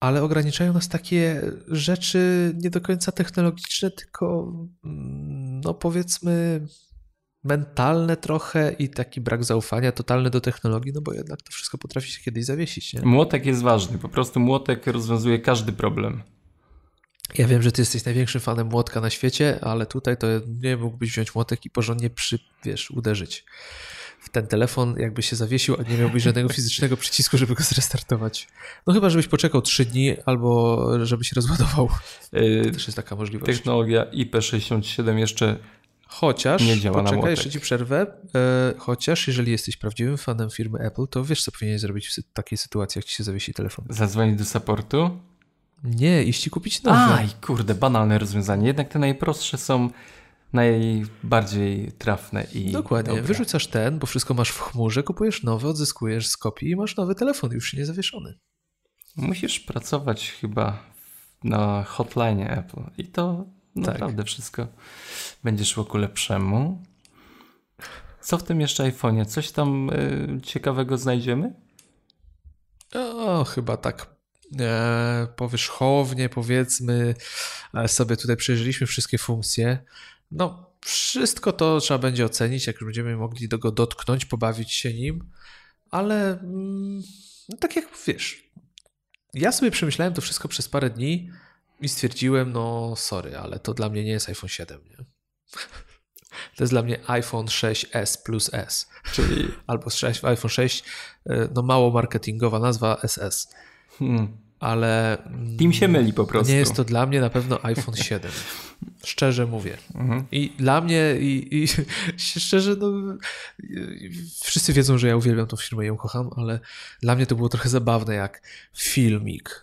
ale ograniczają nas takie rzeczy nie do końca technologiczne, tylko mm, no powiedzmy mentalne trochę i taki brak zaufania totalny do technologii, no bo jednak to wszystko potrafi się kiedyś zawiesić. Nie? Młotek jest ważny, po prostu młotek rozwiązuje każdy problem. Ja wiem, że ty jesteś największym fanem młotka na świecie, ale tutaj to nie mógłbyś wziąć młotek i porządnie przy, wiesz, uderzyć w ten telefon, jakby się zawiesił, a nie miałbyś żadnego fizycznego przycisku, żeby go zrestartować. No chyba, żebyś poczekał 3 dni albo żebyś rozładował. Yy, Też jest taka możliwość. Technologia IP67 jeszcze Chociaż, nie działa poczekaj, na jeszcze ci przerwę, yy, chociaż jeżeli jesteś prawdziwym fanem firmy Apple, to wiesz, co powinieneś zrobić w takiej sytuacji, jak ci się zawiesi telefon. Zadzwonić do supportu? Nie, iść i kupić nowe. Aj, kurde, banalne rozwiązanie. Jednak te najprostsze są najbardziej trafne i Dokładnie. Dobre. Wyrzucasz ten, bo wszystko masz w chmurze, kupujesz nowy, odzyskujesz z kopii i masz nowy telefon, już nie zawieszony. Musisz pracować chyba na hotline Apple i to tak. naprawdę wszystko będzie szło ku lepszemu. Co w tym jeszcze iPhone'ie? Coś tam y, ciekawego znajdziemy? O, chyba tak powierzchownie, powiedzmy, e, sobie tutaj przejrzeliśmy wszystkie funkcje. No, wszystko to trzeba będzie ocenić, jak już będziemy mogli do go dotknąć, pobawić się nim, ale mm, no, tak jak wiesz, ja sobie przemyślałem to wszystko przez parę dni i stwierdziłem, no sorry, ale to dla mnie nie jest iPhone 7, nie? To jest dla mnie iPhone 6s plus S. Czyli albo 6, iPhone 6, e, no mało marketingowa nazwa SS. Hmm. Ale. Team się myli po prostu. Nie jest to dla mnie na pewno iPhone 7. Szczerze mówię. Mhm. I dla mnie, i, i szczerze, no, wszyscy wiedzą, że ja uwielbiam tą firmę i ją kocham, ale dla mnie to było trochę zabawne, jak filmik,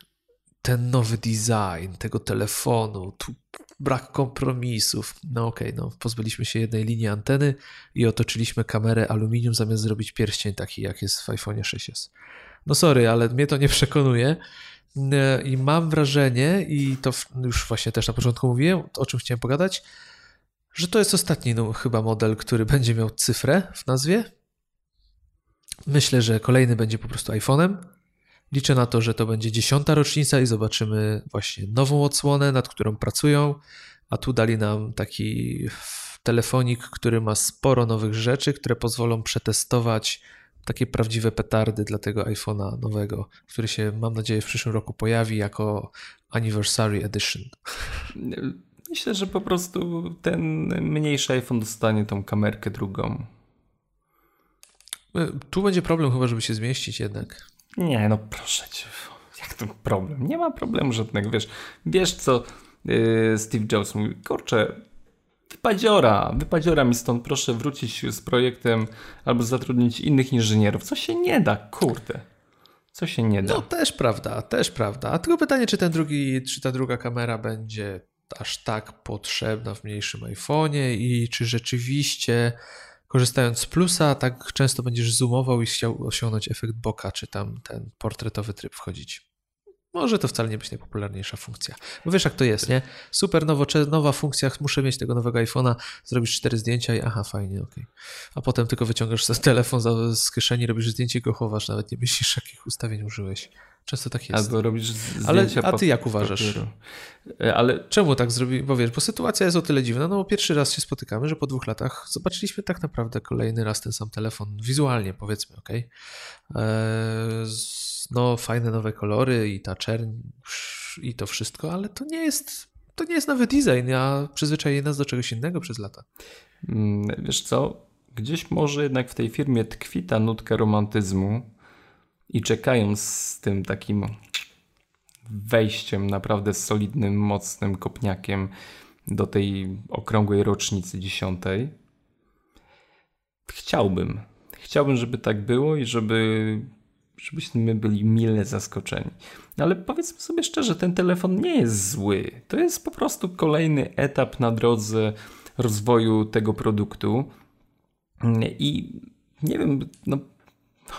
ten nowy design tego telefonu, tu brak kompromisów. No okej, okay, no pozbyliśmy się jednej linii anteny i otoczyliśmy kamerę aluminium zamiast zrobić pierścień taki, jak jest w iPhone 6s. No sorry, ale mnie to nie przekonuje. E, I mam wrażenie, i to już właśnie też na początku mówiłem, o czym chciałem pogadać, że to jest ostatni no, chyba model, który będzie miał cyfrę w nazwie. Myślę, że kolejny będzie po prostu iPhone'em. Liczę na to, że to będzie dziesiąta rocznica i zobaczymy właśnie nową odsłonę, nad którą pracują. A tu dali nam taki telefonik, który ma sporo nowych rzeczy, które pozwolą przetestować takie prawdziwe petardy dla tego iPhone'a nowego, który się, mam nadzieję, w przyszłym roku pojawi jako Anniversary Edition. Myślę, że po prostu ten mniejszy iPhone dostanie tą kamerkę drugą. Tu będzie problem chyba, żeby się zmieścić jednak. Nie, no proszę cię. Jak to problem? Nie ma problemu żadnego, wiesz. Wiesz co yy, Steve Jobs mówi, kurczę, wypadziora, wypadziora mi stąd, proszę wrócić z projektem albo zatrudnić innych inżynierów. Co się nie da, kurde. Co się nie da. No też prawda, też prawda. A tylko pytanie, czy ten drugi, czy ta druga kamera będzie aż tak potrzebna w mniejszym iPhone'ie i czy rzeczywiście korzystając z plusa, tak często będziesz zoomował i chciał osiągnąć efekt boka, czy tam ten portretowy tryb wchodzić. Może to wcale nie być najpopularniejsza funkcja. Bo wiesz, jak to jest, nie? Super nowoczesna, nowa funkcja, muszę mieć tego nowego iPhone'a, zrobisz cztery zdjęcia i aha, fajnie, okej. Okay. A potem tylko wyciągasz telefon z kieszeni, robisz zdjęcie i go chowasz, nawet nie myślisz, jakich ustawień użyłeś. Często tak jest. Albo robisz zdjęcia Ale, A ty jak uważasz? E, ale czemu tak zrobi? Bo wiesz, bo sytuacja jest o tyle dziwna, no bo pierwszy raz się spotykamy, że po dwóch latach zobaczyliśmy tak naprawdę kolejny raz ten sam telefon, wizualnie powiedzmy, ok? Eee, no fajne nowe kolory i ta czerń i to wszystko, ale to nie jest, to nie jest nowy design, a przyzwyczaili nas do czegoś innego przez lata. Mm, wiesz co, gdzieś może jednak w tej firmie tkwi ta nutka romantyzmu, i czekają z tym takim wejściem naprawdę solidnym, mocnym kopniakiem do tej okrągłej rocznicy dziesiątej. Chciałbym. Chciałbym, żeby tak było i żeby, żebyśmy byli mile zaskoczeni. Ale powiedzmy sobie szczerze, ten telefon nie jest zły. To jest po prostu kolejny etap na drodze rozwoju tego produktu. I nie wiem, no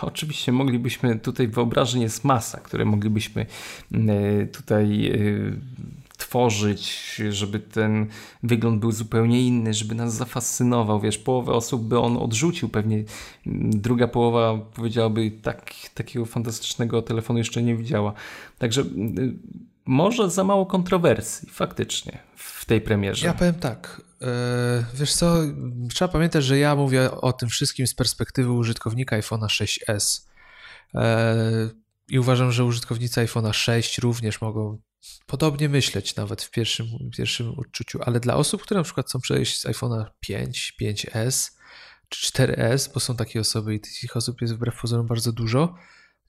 Oczywiście moglibyśmy, tutaj wyobrażeń jest masa, które moglibyśmy e, tutaj e, tworzyć, żeby ten wygląd był zupełnie inny, żeby nas zafascynował. Wiesz, połowę osób by on odrzucił, pewnie druga połowa powiedziałaby, tak, takiego fantastycznego telefonu jeszcze nie widziała. Także może za mało kontrowersji, faktycznie, w tej premierze. Ja powiem tak. E, wiesz co, trzeba pamiętać, że ja mówię o tym wszystkim z perspektywy użytkownika iPhone'a 6s. E, I uważam, że użytkownicy iPhone'a 6 również mogą podobnie myśleć, nawet w pierwszym, pierwszym odczuciu, ale dla osób, które na przykład chcą przejść z iPhone'a 5, 5S czy 4S, bo są takie osoby i tych osób jest wbrew pozorom bardzo dużo,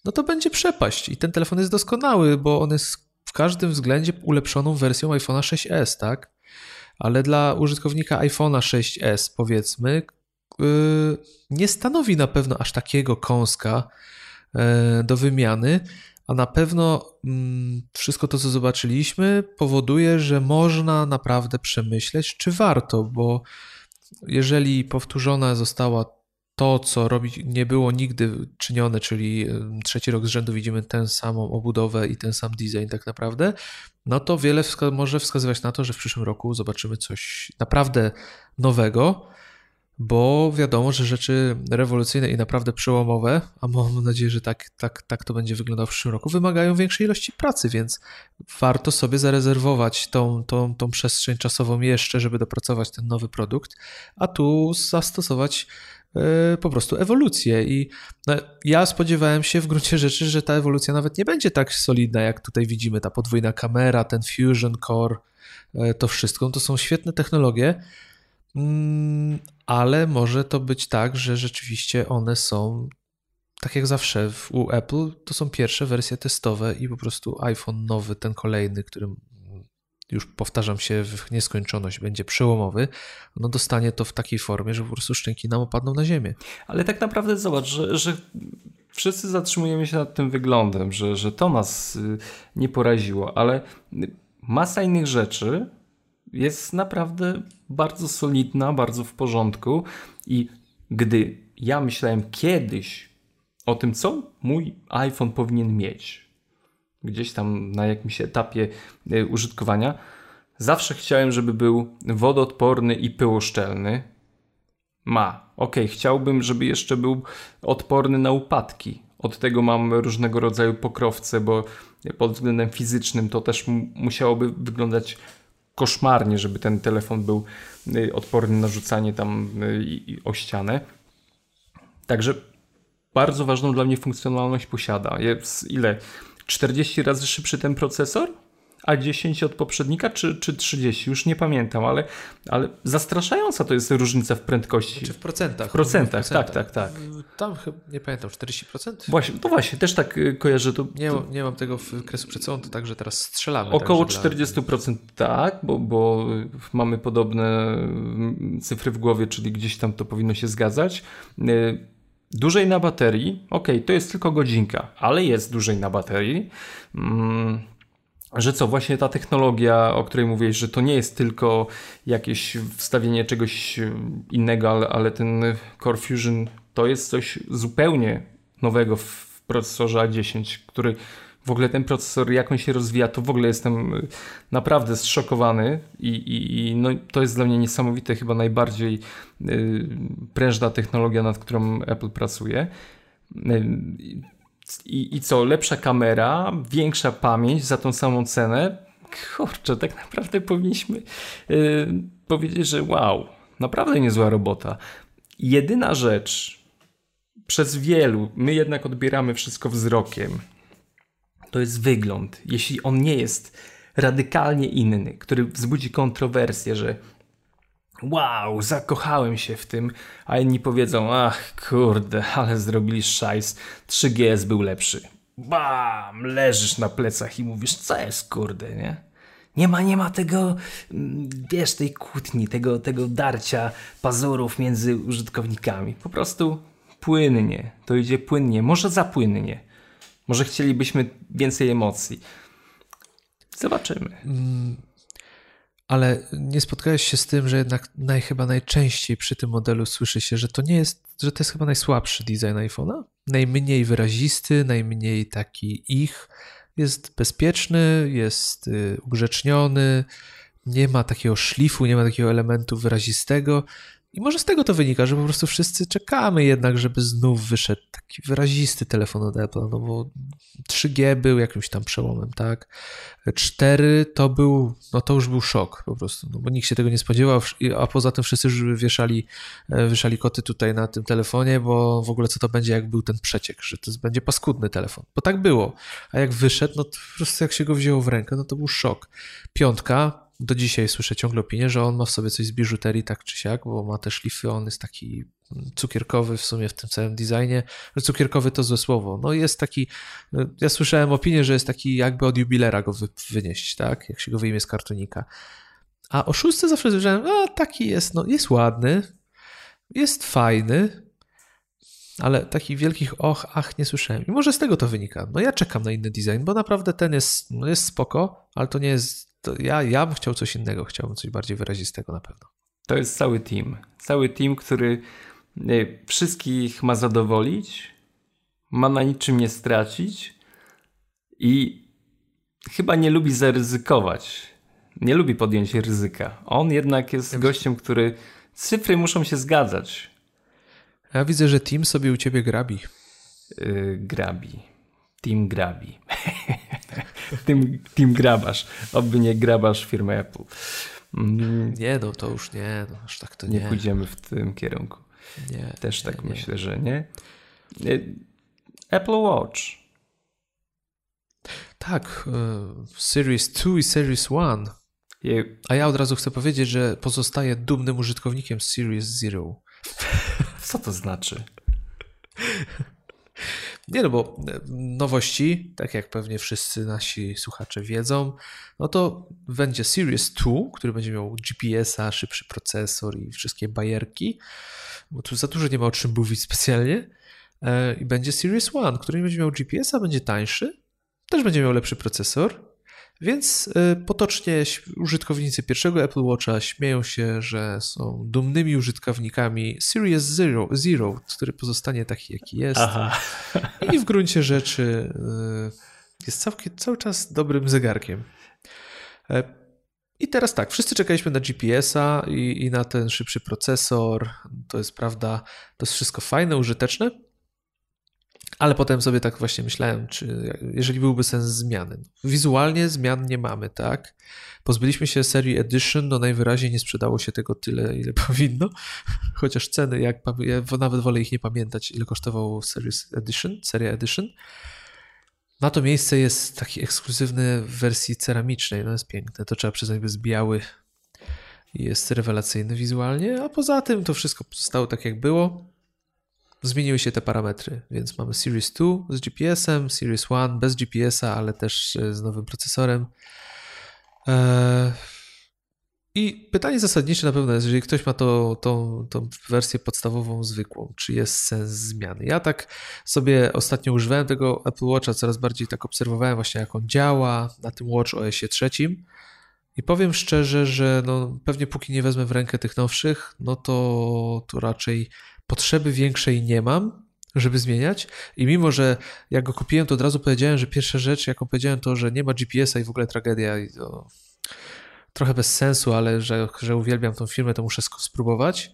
no to będzie przepaść. I ten telefon jest doskonały, bo on jest w każdym względzie ulepszoną wersją iPhone'a 6s, tak? Ale dla użytkownika iPhone'a 6s, powiedzmy, yy, nie stanowi na pewno aż takiego kąska yy, do wymiany, a na pewno mm, wszystko to, co zobaczyliśmy, powoduje, że można naprawdę przemyśleć, czy warto, bo jeżeli powtórzona została to, co robić nie było nigdy czynione, czyli trzeci rok z rzędu widzimy tę samą obudowę i ten sam design tak naprawdę, no to wiele wska może wskazywać na to, że w przyszłym roku zobaczymy coś naprawdę nowego, bo wiadomo, że rzeczy rewolucyjne i naprawdę przełomowe, a mam nadzieję, że tak, tak, tak to będzie wyglądało w przyszłym roku, wymagają większej ilości pracy, więc warto sobie zarezerwować tą, tą, tą przestrzeń czasową jeszcze, żeby dopracować ten nowy produkt, a tu zastosować po prostu ewolucję. I no, ja spodziewałem się w gruncie rzeczy, że ta ewolucja nawet nie będzie tak solidna, jak tutaj widzimy. Ta podwójna kamera, ten Fusion Core, e, to wszystko. To są świetne technologie, Mm, ale może to być tak, że rzeczywiście one są, tak jak zawsze u Apple, to są pierwsze wersje testowe i po prostu iPhone nowy, ten kolejny, którym już powtarzam się w nieskończoność, będzie przełomowy, no dostanie to w takiej formie, że po prostu szczęki nam opadną na ziemię. Ale tak naprawdę zobacz, że, że wszyscy zatrzymujemy się nad tym wyglądem, że, że to nas y, nie poraziło, ale masa innych rzeczy jest naprawdę bardzo solidna, bardzo w porządku i gdy ja myślałem kiedyś o tym, co mój iPhone powinien mieć, gdzieś tam na jakimś etapie y, użytkowania, zawsze chciałem, żeby był wodoodporny i pyłoszczelny. Ma. Ok, chciałbym, żeby jeszcze był odporny na upadki. Od tego mam różnego rodzaju pokrowce, bo pod względem fizycznym to też musiałoby wyglądać koszmarnie, żeby ten telefon był y, odporny na rzucanie tam y, o ścianę. Także bardzo ważną dla mnie funkcjonalność posiada. Jest ile? 40 razy szybszy ten procesor? a 10 od poprzednika, czy, czy 30, już nie pamiętam, ale, ale zastraszająca to jest różnica w prędkości. Czy w procentach? W procentach, w procentach. tak, tak, tak. Tam chyba, nie pamiętam, 40%? Właśnie, to właśnie, też tak y, kojarzę. To, nie, to... nie mam tego w kresu przed sobą, to także teraz strzelamy. Około 40% dla... tak, bo, bo mamy podobne mm, cyfry w głowie, czyli gdzieś tam to powinno się zgadzać. Dłużej na baterii, ok, to jest tylko godzinka, ale jest dłużej na baterii. Hmm że co, właśnie ta technologia, o której mówiłeś, że to nie jest tylko jakieś wstawienie czegoś innego, ale, ale ten Core Fusion to jest coś zupełnie nowego w procesorze A10, który w ogóle ten procesor, jak on się rozwija, to w ogóle jestem naprawdę zszokowany i, i, i no, to jest dla mnie niesamowite, chyba najbardziej yy, prężna technologia, nad którą Apple pracuje. Yy, i, I co, lepsza kamera, większa pamięć za tą samą cenę? Kurczę, tak naprawdę powinniśmy yy, powiedzieć, że wow, naprawdę niezła robota. Jedyna rzecz, przez wielu, my jednak odbieramy wszystko wzrokiem, to jest wygląd. Jeśli on nie jest radykalnie inny, który wzbudzi kontrowersję, że wow, zakochałem się w tym, a inni powiedzą, ach kurde, ale zrobili szajs, 3GS był lepszy. Bam, leżysz na plecach i mówisz, co jest kurde, nie? Nie ma, nie ma tego, mm, wiesz, tej kłótni, tego, tego darcia pazurów między użytkownikami. Po prostu płynnie, to idzie płynnie, może za płynnie. Może chcielibyśmy więcej emocji. Zobaczymy. Mm, ale nie spotkałeś się z tym, że jednak naj, chyba najczęściej przy tym modelu słyszy się, że to nie jest, że to jest chyba najsłabszy design iPhone'a? Najmniej wyrazisty, najmniej taki ich. Jest bezpieczny, jest y, ugrzeczniony, nie ma takiego szlifu, nie ma takiego elementu wyrazistego. I może z tego to wynika, że po prostu wszyscy czekamy jednak, żeby znów wyszedł taki wyrazisty telefon od Apple, no bo 3G był jakimś tam przełomem, tak? 4 to był, no to już był szok po prostu, no bo nikt się tego nie spodziewał, a poza tym wszyscy już wieszali, e, wieszali koty tutaj na tym telefonie, bo w ogóle co to będzie, jak był ten przeciek, że to będzie paskudny telefon, bo tak było, a jak wyszedł, no to po prostu jak się go wzięło w rękę, no to był szok. Piątka, do dzisiaj słyszę ciągle opinię, że on ma w sobie coś z biżuterii tak czy siak, bo ma te szlify, on jest taki cukierkowy w sumie w tym całym designie. Cukierkowy to złe słowo. No jest taki, ja słyszałem opinię, że jest taki jakby od jubilera go wynieść, tak? Jak się go wyjmie z kartonika. A o szóstce zawsze słyszałem, a taki jest, no jest ładny, jest fajny, ale takich wielkich och, ach nie słyszałem. I może z tego to wynika. No ja czekam na inny design, bo naprawdę ten jest, no jest spoko, ale to nie jest to ja, ja bym chciał coś innego, chciałbym coś bardziej wyrazistego na pewno. To jest cały team. Cały team, który wszystkich ma zadowolić, ma na niczym nie stracić i chyba nie lubi zaryzykować. Nie lubi podjąć ryzyka. On jednak jest gościem, który cyfry muszą się zgadzać. Ja widzę, że team sobie u ciebie grabi. Yy, grabi. Team grabi. team, team grabasz. Oby nie grabasz firmy Apple. Mm. Nie, no to już nie, no aż tak to nie. Nie pójdziemy w tym kierunku. Nie. Też tak nie, myślę, że nie. Apple Watch. Tak, e, Series 2 i Series 1. A ja od razu chcę powiedzieć, że pozostaję dumnym użytkownikiem Series Zero. Co to znaczy? Nie no, bo e, nowości, tak jak pewnie wszyscy nasi słuchacze wiedzą, no to będzie Series 2, który będzie miał GPS-a, szybszy procesor i wszystkie bajerki, bo tu za dużo nie ma o czym mówić specjalnie. E, I będzie Series 1, który nie będzie miał GPS-a, będzie tańszy, też będzie miał lepszy procesor, więc y, potocznie użytkownicy pierwszego Apple Watcha śmieją się, że są dumnymi użytkownikami Series Zero, Zero który pozostanie taki, jaki jest. Aha. I w gruncie rzeczy y, jest całkiem, cały czas dobrym zegarkiem. E, I teraz tak, wszyscy czekaliśmy na GPS-a i, i na ten szybszy procesor. To jest prawda, to jest wszystko fajne, użyteczne. Ale potem sobie tak właśnie myślałem, czy jeżeli byłby sens zmiany. Wizualnie zmian nie mamy, tak? Pozbyliśmy się serii Edition, no najwyraźniej nie sprzedało się tego tyle, ile powinno. Chociaż ceny, jak ja nawet wolę ich nie pamiętać, ile kosztowało Series Edition, seria Edition. Na to miejsce jest taki ekskluzywny w wersji ceramicznej, no jest piękne. To trzeba przyznać, jest biały jest rewelacyjny wizualnie, a poza tym to wszystko pozostało tak jak było zmieniły się te parametry, więc mamy Series 2 z GPS-em, Series 1 bez GPS-a, ale też e, z nowym procesorem. E, I pytanie zasadnicze na pewno jest, jeżeli ktoś ma to, tą, tą wersję podstawową, zwykłą, czy jest sens zmiany? Ja tak sobie ostatnio używałem tego Apple Watcha, coraz bardziej tak obserwowałem właśnie jak on działa na tym Watch OS trzecim i powiem szczerze, że no, pewnie póki nie wezmę w rękę tych nowszych, no to, to raczej potrzeby większej nie mam, żeby zmieniać. I mimo, że jak go kupiłem, to od razu powiedziałem, że pierwsza rzecz, jaką powiedziałem, to, że nie ma GPS-a i w ogóle tragedia. I to trochę bez sensu, ale że, że uwielbiam tą firmę, to muszę spróbować.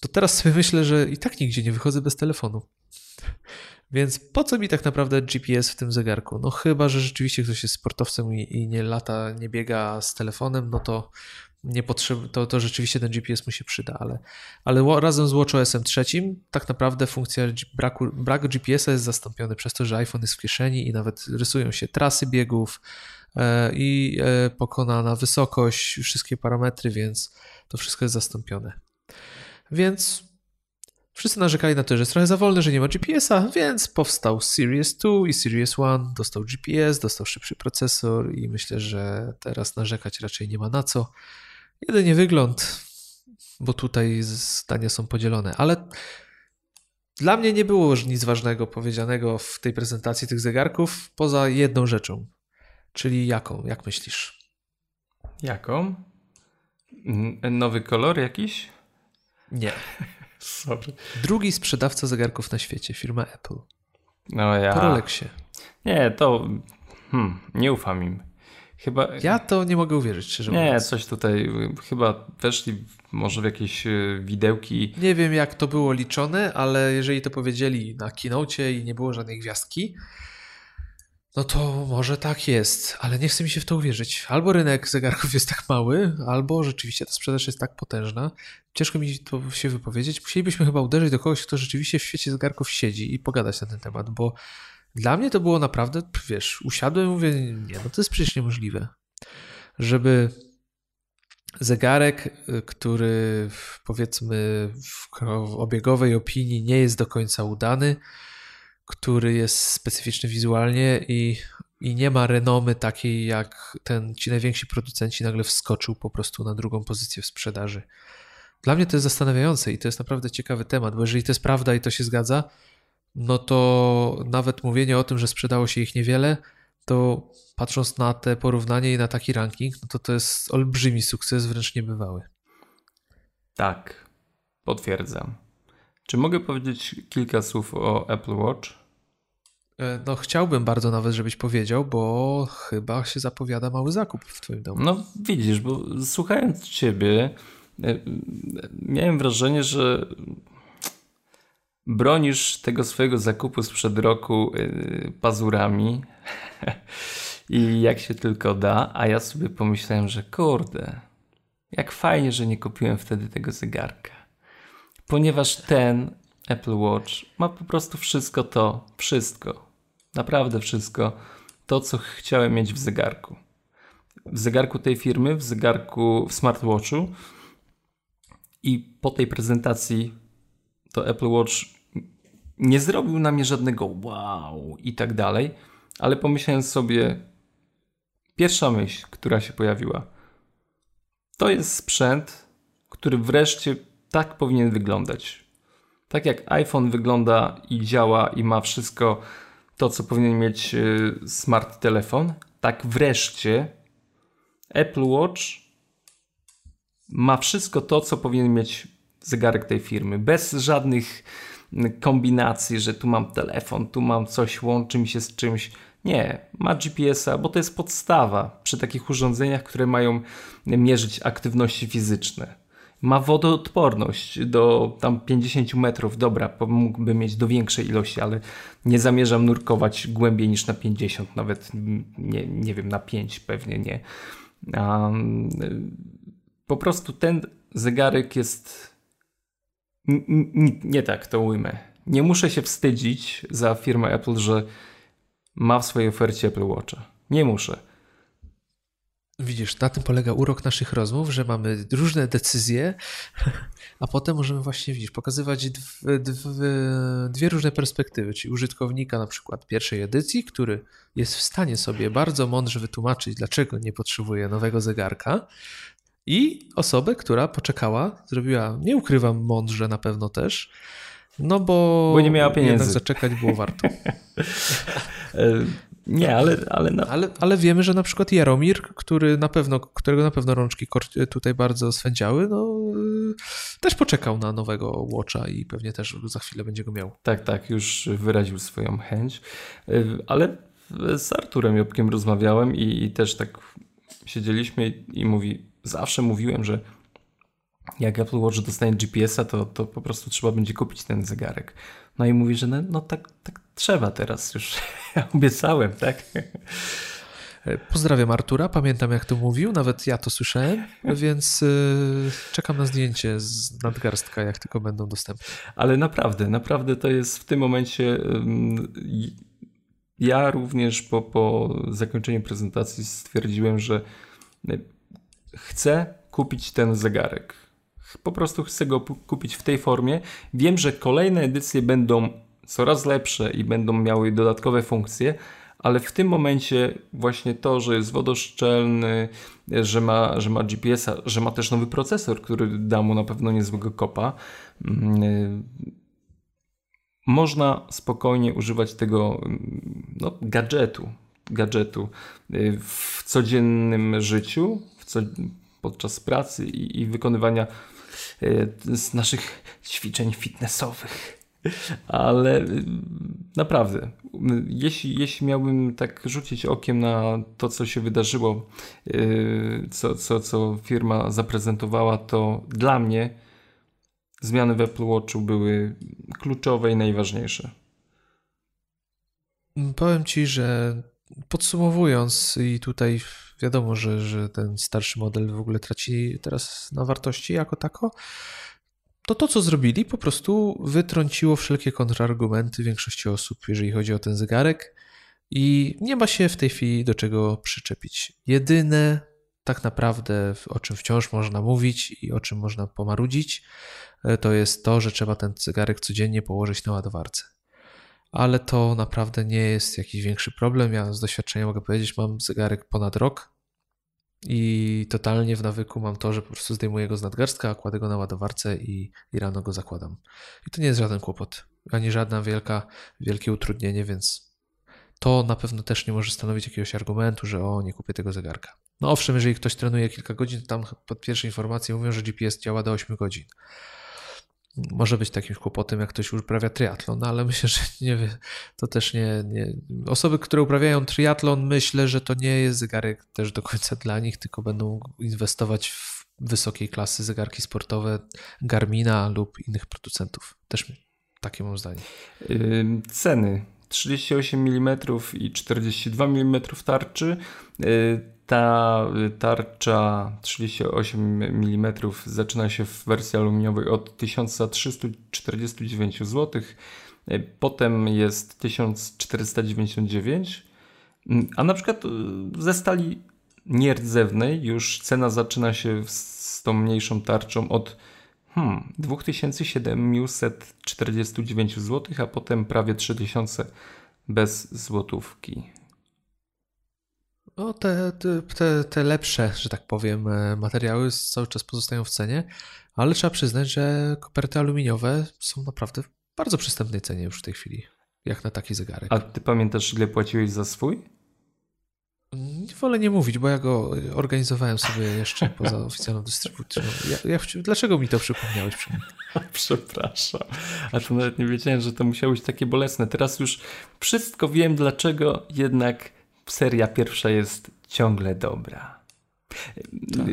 To teraz sobie myślę, że i tak nigdzie nie wychodzę bez telefonu. Więc po co mi tak naprawdę GPS w tym zegarku? No chyba, że rzeczywiście ktoś jest sportowcem i, i nie lata, nie biega z telefonem, no to nie potrzeb, to, to rzeczywiście ten GPS mu się przyda, ale, ale razem z WatchOS 3 tak naprawdę funkcja braku, brak GPS-a jest zastąpiony przez to, że iPhone jest w kieszeni i nawet rysują się trasy biegów e, i e, pokonana wysokość, wszystkie parametry, więc to wszystko jest zastąpione. Więc wszyscy narzekali na to, że jest trochę za wolne, że nie ma GPS-a, więc powstał Series 2 i Series 1, dostał GPS, dostał szybszy procesor i myślę, że teraz narzekać raczej nie ma na co. Jedynie wygląd, bo tutaj zdania są podzielone, ale dla mnie nie było już nic ważnego powiedzianego w tej prezentacji tych zegarków, poza jedną rzeczą. Czyli jaką? Jak myślisz? Jaką? Nowy kolor jakiś? Nie. Sorry. Drugi sprzedawca zegarków na świecie, firma Apple. No ja. Po Rolexie. Nie, to. Hmm, nie ufam im. Chyba... Ja to nie mogę uwierzyć, szczerze nie, mówiąc. Nie, coś tutaj, chyba weszli może w jakieś e, widełki. Nie wiem jak to było liczone, ale jeżeli to powiedzieli na kinocie i nie było żadnej gwiazdki, no to może tak jest, ale nie chce mi się w to uwierzyć. Albo rynek zegarków jest tak mały, albo rzeczywiście ta sprzedaż jest tak potężna. Ciężko mi to się wypowiedzieć. Musielibyśmy chyba uderzyć do kogoś, kto rzeczywiście w świecie zegarków siedzi i pogadać na ten temat, bo dla mnie to było naprawdę, wiesz, usiadłem i mówię, nie, no to jest przecież niemożliwe, żeby zegarek, y, który powiedzmy w obiegowej opinii nie jest do końca udany, który jest specyficzny wizualnie i, i nie ma renomy takiej jak ten, ci najwięksi producenci nagle wskoczył po prostu na drugą pozycję w sprzedaży. Dla mnie to jest zastanawiające i to jest naprawdę ciekawy temat, bo jeżeli to jest prawda i to się zgadza, no to nawet mówienie o tym, że sprzedało się ich niewiele, to patrząc na te porównanie i na taki ranking, no to to jest olbrzymi sukces, wręcz niebywały. Tak, potwierdzam. Czy mogę powiedzieć kilka słów o Apple Watch? E, no, chciałbym bardzo nawet, żebyś powiedział, bo chyba się zapowiada mały zakup w Twoim domu. No, widzisz, bo słuchając Ciebie, e, miałem wrażenie, że bronisz tego swojego zakupu sprzed roku yy, pazurami i jak się tylko da, a ja sobie pomyślałem, że kurde, jak fajnie, że nie kupiłem wtedy tego zegarka. Ponieważ ten Apple Watch ma po prostu wszystko to, wszystko, naprawdę wszystko, to co chciałem mieć w zegarku. w zegarku tej firmy, w zegarku w smartwatchu i po tej prezentacji to Apple Watch nie zrobił na mnie żadnego wow i tak dalej, ale pomyślałem sobie, pierwsza myśl, która się pojawiła, to jest sprzęt, który wreszcie tak powinien wyglądać. Tak jak iPhone wygląda i działa i ma wszystko to, co powinien mieć y, smart telefon, tak wreszcie Apple Watch ma wszystko to, co powinien mieć zegarek tej firmy. Bez żadnych kombinacji, że tu mam telefon, tu mam coś, łączy mi się z czymś. Nie, ma GPS-a, bo to jest podstawa przy takich urządzeniach, które mają mierzyć aktywności fizyczne. Ma wodoodporność do tam 50 metrów, dobra, mógłbym mieć do większej ilości, ale nie zamierzam nurkować głębiej niż na 50, nawet nie, nie wiem, na 5 pewnie nie. Um, po prostu ten zegarek jest nie tak to ujmę. Nie muszę się wstydzić za firmę Apple, że ma w swojej ofercie Apple Watcha. Nie muszę. Widzisz, na tym polega urok naszych rozmów, że mamy różne decyzje, a potem możemy właśnie, widzisz, pokazywać dwie, dwie różne perspektywy, czyli użytkownika na przykład pierwszej edycji, który jest w stanie sobie bardzo mądrze wytłumaczyć, dlaczego nie potrzebuje nowego zegarka, i osobę, która poczekała, zrobiła, nie ukrywam, mądrze na pewno też, no bo, bo nie miała pieniędzy. Jednak zaczekać było warto. Nie, ale... Ale, na... ale, ale wiemy, że na przykład Jaromir, który na pewno, którego na pewno rączki tutaj bardzo swędziały, no też poczekał na nowego Watcha i pewnie też za chwilę będzie go miał. Tak, tak, już wyraził swoją chęć, e, ale z Arturem Jobkiem rozmawiałem i, i też tak siedzieliśmy i, i mówi, zawsze mówiłem, że jak Apple Watch dostanie GPS-a, to, to po prostu trzeba będzie kupić ten zegarek. No i mówi, że no, no tak, tak trzeba teraz już. Ja obiecałem, tak? Pozdrawiam Artura, pamiętam jak to mówił, nawet ja to słyszałem, więc yy, czekam na zdjęcie z nadgarstka, jak tylko będą dostępne. Ale naprawdę, naprawdę to jest w tym momencie. Yy, ja również po, po zakończeniu prezentacji stwierdziłem, że chcę kupić ten zegarek. Po prostu chcę go kupić w tej formie. Wiem, że kolejne edycje będą coraz lepsze i będą miały dodatkowe funkcje, ale w tym momencie właśnie to, że jest wodoszczelny, że ma, że ma GPS-a, że ma też nowy procesor, który da mu na pewno niezłego kopa, mm, można spokojnie używać tego mm, no, gadżetu, gadżetu y, w codziennym życiu, co, podczas pracy i, i wykonywania e, z naszych ćwiczeń fitnessowych. Ale y, naprawdę, jeśli, jeśli miałbym tak rzucić okiem na to, co się wydarzyło, y, co, co, co firma zaprezentowała, to dla mnie zmiany w Apple Watchu były kluczowe i najważniejsze. Powiem ci, że podsumowując, i tutaj wiadomo, że, że ten starszy model w ogóle traci teraz na wartości jako tako, to to, co zrobili, po prostu wytrąciło wszelkie kontrargumenty większości osób, jeżeli chodzi o ten zegarek i nie ma się w tej chwili do czego przyczepić. Jedyne tak naprawdę, o czym wciąż można mówić i o czym można pomarudzić, e, to jest to, że trzeba ten zegarek codziennie położyć na ładowarce. Ale to naprawdę nie jest jakiś większy problem. Ja z doświadczenia mogę powiedzieć, mam zegarek ponad rok i totalnie w nawyku mam to, że po prostu zdejmuję go z nadgarstka, kładę go na ładowarce i, i rano go zakładam. I to nie jest żaden kłopot, ani żadna wielka, wielkie utrudnienie, więc to na pewno też nie może stanowić jakiegoś argumentu, że o, nie kupię tego zegarka. No owszem, jeżeli ktoś trenuje kilka godzin, to tam pod pierwsze informacje mówią, że GPS działa do 8 godzin może być takim kłopotem, jak ktoś uprawia triatlon, ale myślę, że nie to też nie, nie. Osoby, które uprawiają triatlon, myślę, że to nie jest zegarek też do końca dla nich, tylko będą inwestować w wysokiej klasy zegarki sportowe Garmina lub innych producentów. Też takie mam zdanie. Ceny 38 mm i 42 mm tarczy. Ta tarcza 38 mm zaczyna się w wersji aluminiowej od 1349 zł, potem jest 1499, a na przykład ze stali nierdzewnej już cena zaczyna się z tą mniejszą tarczą od hmm, 2749 zł, a potem prawie 3000 bez złotówki. No, te, te, te lepsze, że tak powiem, e, materiały cały czas pozostają w cenie, ale trzeba przyznać, że koperty aluminiowe są naprawdę w bardzo przystępnej cenie już w tej chwili, jak na taki zegarek. A ty pamiętasz, ile płaciłeś za swój? Wolę nie mówić, bo ja go organizowałem sobie jeszcze poza oficjalną dystrybucją. Ja, ja, dlaczego mi to przypomniałeś? Przepraszam. A to nawet nie wiedziałem, że to musiało być takie bolesne. Teraz już wszystko wiem, dlaczego jednak seria pierwsza jest ciągle dobra. Tak,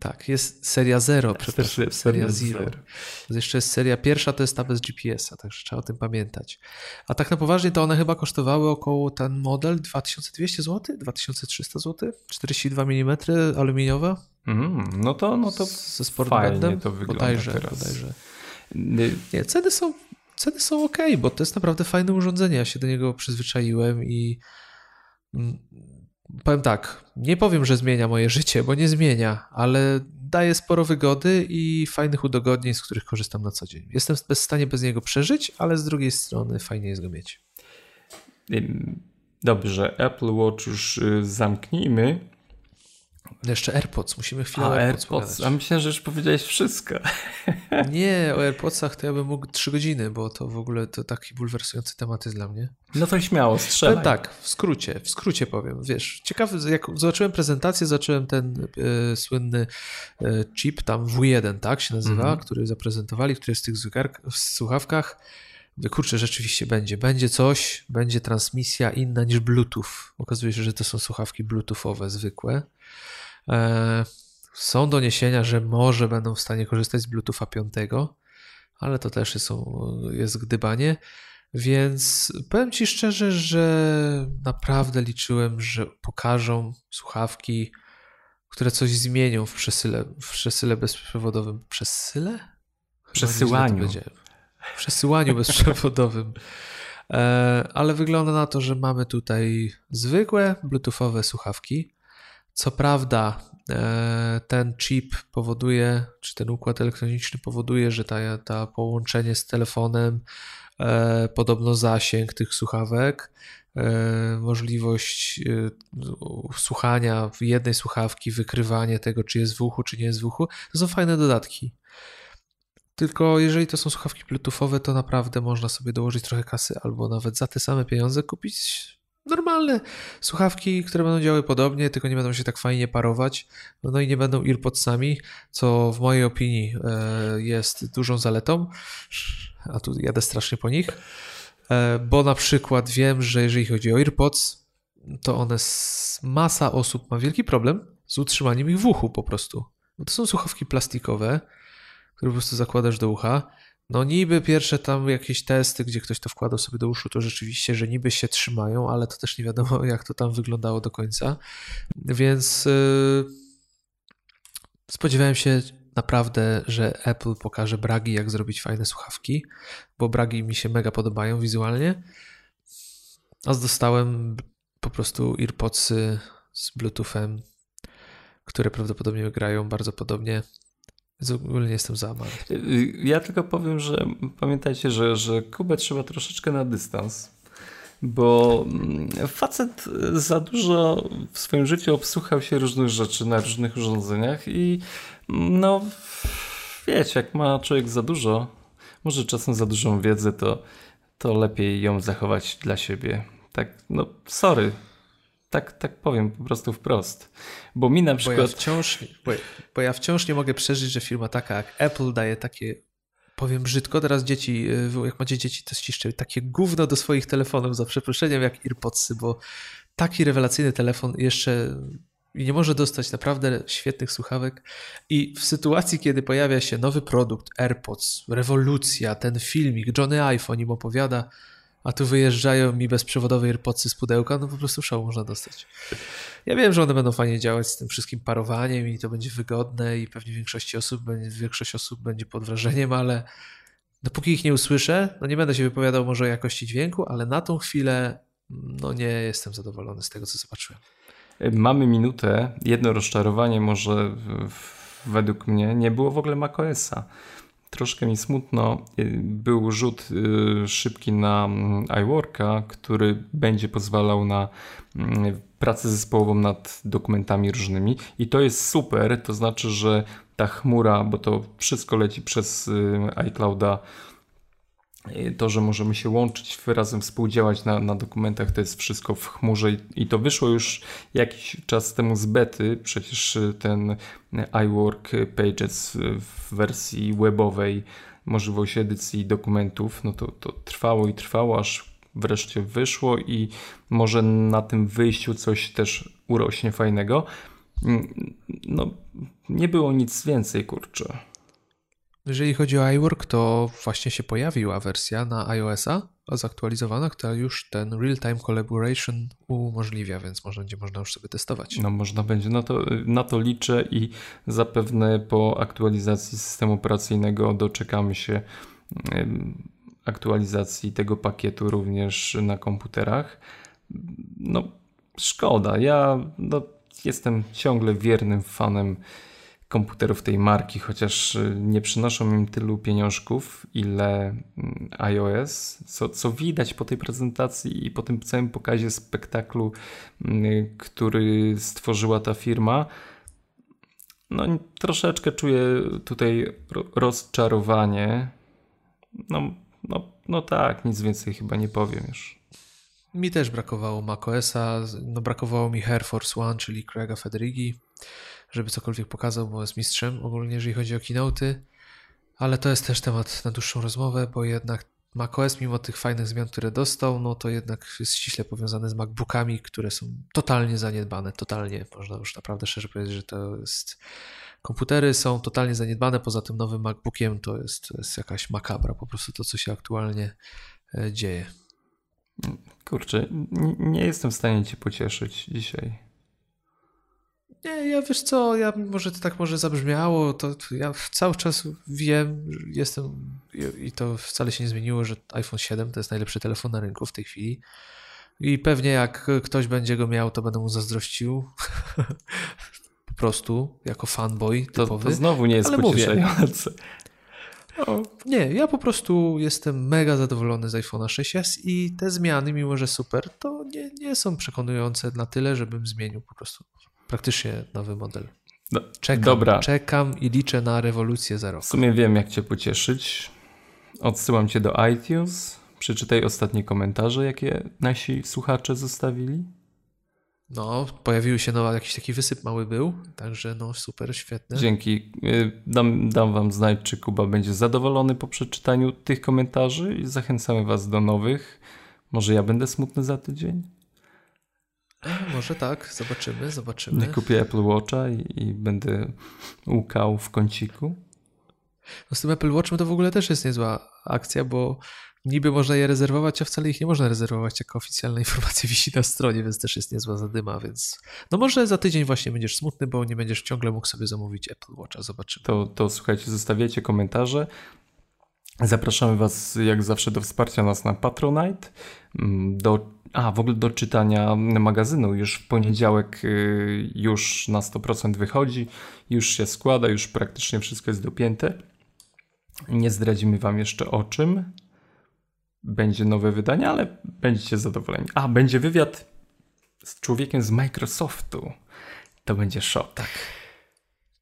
tak. jest seria Zero, przepraszam, seria Zero. Zero. Jeszcze jest seria pierwsza, to jest ta bez GPS-a, także trzeba o tym pamiętać. A tak na poważnie to one chyba kosztowały około ten model 2200 zł, 2300 zł, 42 mm aluminiowa. Mm, no to, no to ze sportbandem to wygląda bodajże, teraz. Bodajże. Nie, ceny są, ceny są ok, bo to jest naprawdę fajne urządzenie. Ja się do niego przyzwyczaiłem i powiem tak, nie powiem, że zmienia moje życie, bo nie zmienia, ale daje sporo wygody i fajnych udogodnień, z których korzystam na co dzień. Jestem w stanie bez niego przeżyć, ale z drugiej strony fajnie jest go mieć. Dobrze, Apple Watch już y, zamknijmy. Jeszcze AirPods, musimy chwilę A, AirPods, AirPods. A myślę, że już powiedziałeś wszystko. Nie, o AirPodsach to ja bym mógł trzy godziny, bo to w ogóle to taki bulwersujący temat jest dla mnie. No to śmiało, strzelaj. tak, w skrócie, w skrócie powiem. Wiesz, ciekawy, jak zobaczyłem prezentację, zobaczyłem ten y, słynny y, chip, tam W1, tak się nazywa, mm -hmm. który zaprezentowali, który jest w tych w słuchawkach. Kurczę, rzeczywiście będzie. Będzie coś, będzie transmisja inna niż Bluetooth. Okazuje się, że to są słuchawki Bluetoothowe zwykłe. E, są doniesienia, że może będą w stanie korzystać z Bluetootha 5, ale to też jest, jest gdybanie. Więc powiem Ci szczerze, że naprawdę liczyłem, że pokażą słuchawki, które coś zmienią w przesyle, w przesyle bezprzewodowym. Przesyle? Przesyłaniu. Przesyłaniu bezprzewodowym. E, ale wygląda na to, że mamy tutaj zwykłe bluetoothowe słuchawki, co prawda, e, ten chip powoduje, czy ten układ elektroniczny powoduje, że ta, ta połączenie z telefonem, e, podobno zasięg tych słuchawek, możliwość słuchania w jednej słuchawki, wykrywanie tego, czy jest w uchu, czy nie jest w uchu, to są fajne dodatki. Tylko jeżeli to są słuchawki bluetoothowe, to naprawdę można sobie dołożyć trochę kasy albo nawet za te same pieniądze kupić normalne słuchawki, które będą działały podobnie, tylko nie będą się tak fajnie parować, no i nie będą earpodsami, co w mojej opinii e, jest dużą zaletą, a tu jadę strasznie po nich, e, bo na przykład wiem, że jeżeli chodzi o earpods, to one, masa osób ma wielki problem z utrzymaniem ich w uchu po prostu. Bo to są słuchawki plastikowe, które po prostu zakładasz do ucha no niby pierwsze tam jakieś testy, gdzie ktoś to wkładał sobie do uszu, to rzeczywiście, że niby się trzymają, ale to też nie wiadomo, jak to tam wyglądało do końca. Więc yy, spodziewałem się naprawdę, że Apple pokaże bragi, jak zrobić fajne słuchawki, bo bragi mi się mega podobają wizualnie. A dostałem po prostu earpodsy z Bluetoothem, które prawdopodobnie grają bardzo podobnie Ogólnie jestem załamany. Ja tylko powiem, że pamiętajcie, że, że Kubę trzeba troszeczkę na dystans, bo mm, facet za dużo w swoim życiu obsłuchał się różnych rzeczy na różnych urządzeniach i mm, no wiecie, jak ma człowiek za dużo, może czasem za dużą wiedzę, to, to lepiej ją zachować dla siebie. Tak, no sorry, tak, tak powiem po prostu wprost. Bo mi na przykład. Bo ja, wciąż, bo, bo ja wciąż nie mogę przeżyć, że firma taka jak Apple daje takie powiem brzydko, teraz dzieci, y, jak macie dzieci, to ściszczy takie gówno do swoich telefonów, za przeproszeniem, jak AirPodsy, bo taki rewelacyjny telefon jeszcze nie może dostać naprawdę świetnych słuchawek i w sytuacji, kiedy pojawia się nowy produkt, AirPods, rewolucja, ten filmik, Johnny iPhone im opowiada, a tu wyjeżdżają mi bezprzewodowe AirPodsy z pudełka, no po prostu szał można dostać. Ja wiem, że one będą fajnie działać z tym wszystkim parowaniem i to będzie wygodne i pewnie większość osób, większość osób będzie pod wrażeniem, ale dopóki ich nie usłyszę, no nie będę się wypowiadał może o jakości dźwięku, ale na tą chwilę no nie jestem zadowolony z tego, co zobaczyłem. Mamy minutę. Jedno rozczarowanie może według mnie nie było w ogóle macOSa. Troszkę mi smutno. Był rzut szybki na mm, iWorka, który będzie pozwalał na mm, pracę zespołową nad dokumentami różnymi i to jest super, to znaczy, że ta chmura, bo to wszystko leci przez y, iClouda, y, to, że możemy się łączyć, razem współdziałać na, na dokumentach, to jest wszystko w chmurze i, i to wyszło już jakiś czas temu z bety. Przecież y, ten iWork Pages w wersji webowej, możliwość edycji dokumentów, no to, to trwało i trwało, aż wreszcie wyszło i może na tym wyjściu coś też urośnie fajnego. Mm, no, nie było nic więcej, kurczę. Jeżeli chodzi o iWork, to właśnie się pojawiła wersja na iOS-a zaktualizowana, która już ten real-time collaboration umożliwia, więc może będzie można już sobie testować. No można będzie, na to, na to liczę i zapewne po aktualizacji systemu operacyjnego doczekamy się aktualizacji tego pakietu również na komputerach. No, szkoda. Ja no, jestem ciągle wiernym fanem komputerów tej marki, chociaż nie przynoszą im tylu pieniążków, ile mm, iOS, co, co widać po tej prezentacji i po tym całym pokazie spektaklu, mm, który stworzyła ta firma. No, troszeczkę czuję tutaj rozczarowanie. No, no, no tak, nic więcej chyba nie powiem już. Mi też brakowało macOSa, no brakowało mi Air Force One, czyli Craiga Federighi, żeby cokolwiek pokazał, bo jest mistrzem ogólnie, jeżeli chodzi o keynote'y, ale to jest też temat na dłuższą rozmowę, bo jednak macOS, mimo tych fajnych zmian, które dostał, no to jednak jest ściśle powiązane z MacBookami, które są totalnie zaniedbane, totalnie, można już naprawdę szczerze powiedzieć, że to jest Komputery są totalnie zaniedbane, poza tym nowym MacBookiem to jest, to jest jakaś makabra, po prostu to, co się aktualnie e, dzieje. Kurczę, nie, nie jestem w stanie cię pocieszyć dzisiaj. Nie, ja wiesz co, ja może to tak może zabrzmiało, to, to ja cały czas wiem, jestem i to wcale się nie zmieniło, że iPhone 7 to jest najlepszy telefon na rynku w tej chwili. I pewnie jak ktoś będzie go miał, to będę mu zazdrościł. prostu, jako fanboy typowy. To, to znowu nie jest pocieszające. No, nie, ja po prostu jestem mega zadowolony z iPhone'a 6s i te zmiany, mimo że super, to nie, nie są przekonujące na tyle, żebym zmienił po prostu praktycznie nowy model. No, czekam, dobra. czekam i liczę na rewolucję za rok. W sumie wiem, jak cię pocieszyć. Odsyłam cię do iTunes. Przeczytaj ostatnie komentarze, jakie nasi słuchacze zostawili. No, pojawiły się no, jakiś taki wysyp mały był, także no super, świetne. Dzięki. Y, dam, dam wam znać, czy Kuba będzie zadowolony po przeczytaniu tych komentarzy i zachęcamy was do nowych. Może ja będę smutny za tydzień? A, może tak, zobaczymy, zobaczymy. Nie kupię Apple Watcha i, i będę łukał w kąciku. No z tym Apple Watchem to w ogóle też jest niezła akcja, bo Niby można je rezerwować, a wcale ich nie można rezerwować, jako oficjalna informacja wisi na stronie, więc też jest niezła zadyma, więc no może za tydzień właśnie będziesz smutny, bo nie będziesz ciągle mógł sobie zamówić Apple Watcha, zobaczymy. To, to słuchajcie, zostawiajcie komentarze. Zapraszamy Was jak zawsze do wsparcia nas na Patronite, mm, do, a w ogóle do czytania magazynu. Już w poniedziałek y, już na 100% wychodzi, już się składa, już praktycznie wszystko jest dopięte. Nie zdradzimy Wam jeszcze o czym, będzie nowe wydanie, ale będziecie zadowoleni. A, będzie wywiad z człowiekiem z Microsoftu. To będzie szok. Tak.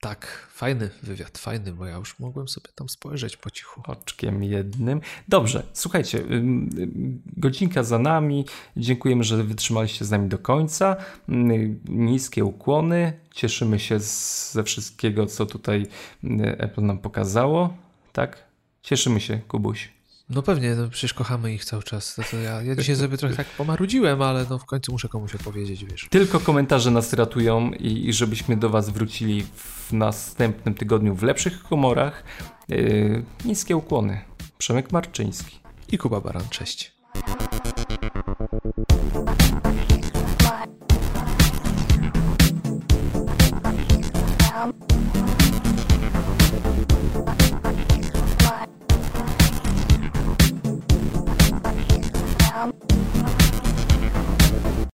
Tak, fajny wywiad, fajny, bo ja już mogłem sobie tam spojrzeć po cichu. Oczkiem jednym. Dobrze, słuchajcie, godzinka za nami. Dziękujemy, że wytrzymaliście z nami do końca. Niskie ukłony. Cieszymy się ze wszystkiego, co tutaj Apple nam pokazało. Tak? Cieszymy się, Kubuś. No pewnie, no przecież kochamy ich cały czas. To, to ja, ja dzisiaj sobie trochę tak pomarudziłem, ale no w końcu muszę komuś opowiedzieć, wiesz. Tylko komentarze nas ratują i, i żebyśmy do Was wrócili w następnym tygodniu w lepszych humorach. Yy, niskie ukłony. Przemek Marczyński. I Kuba Baran, cześć.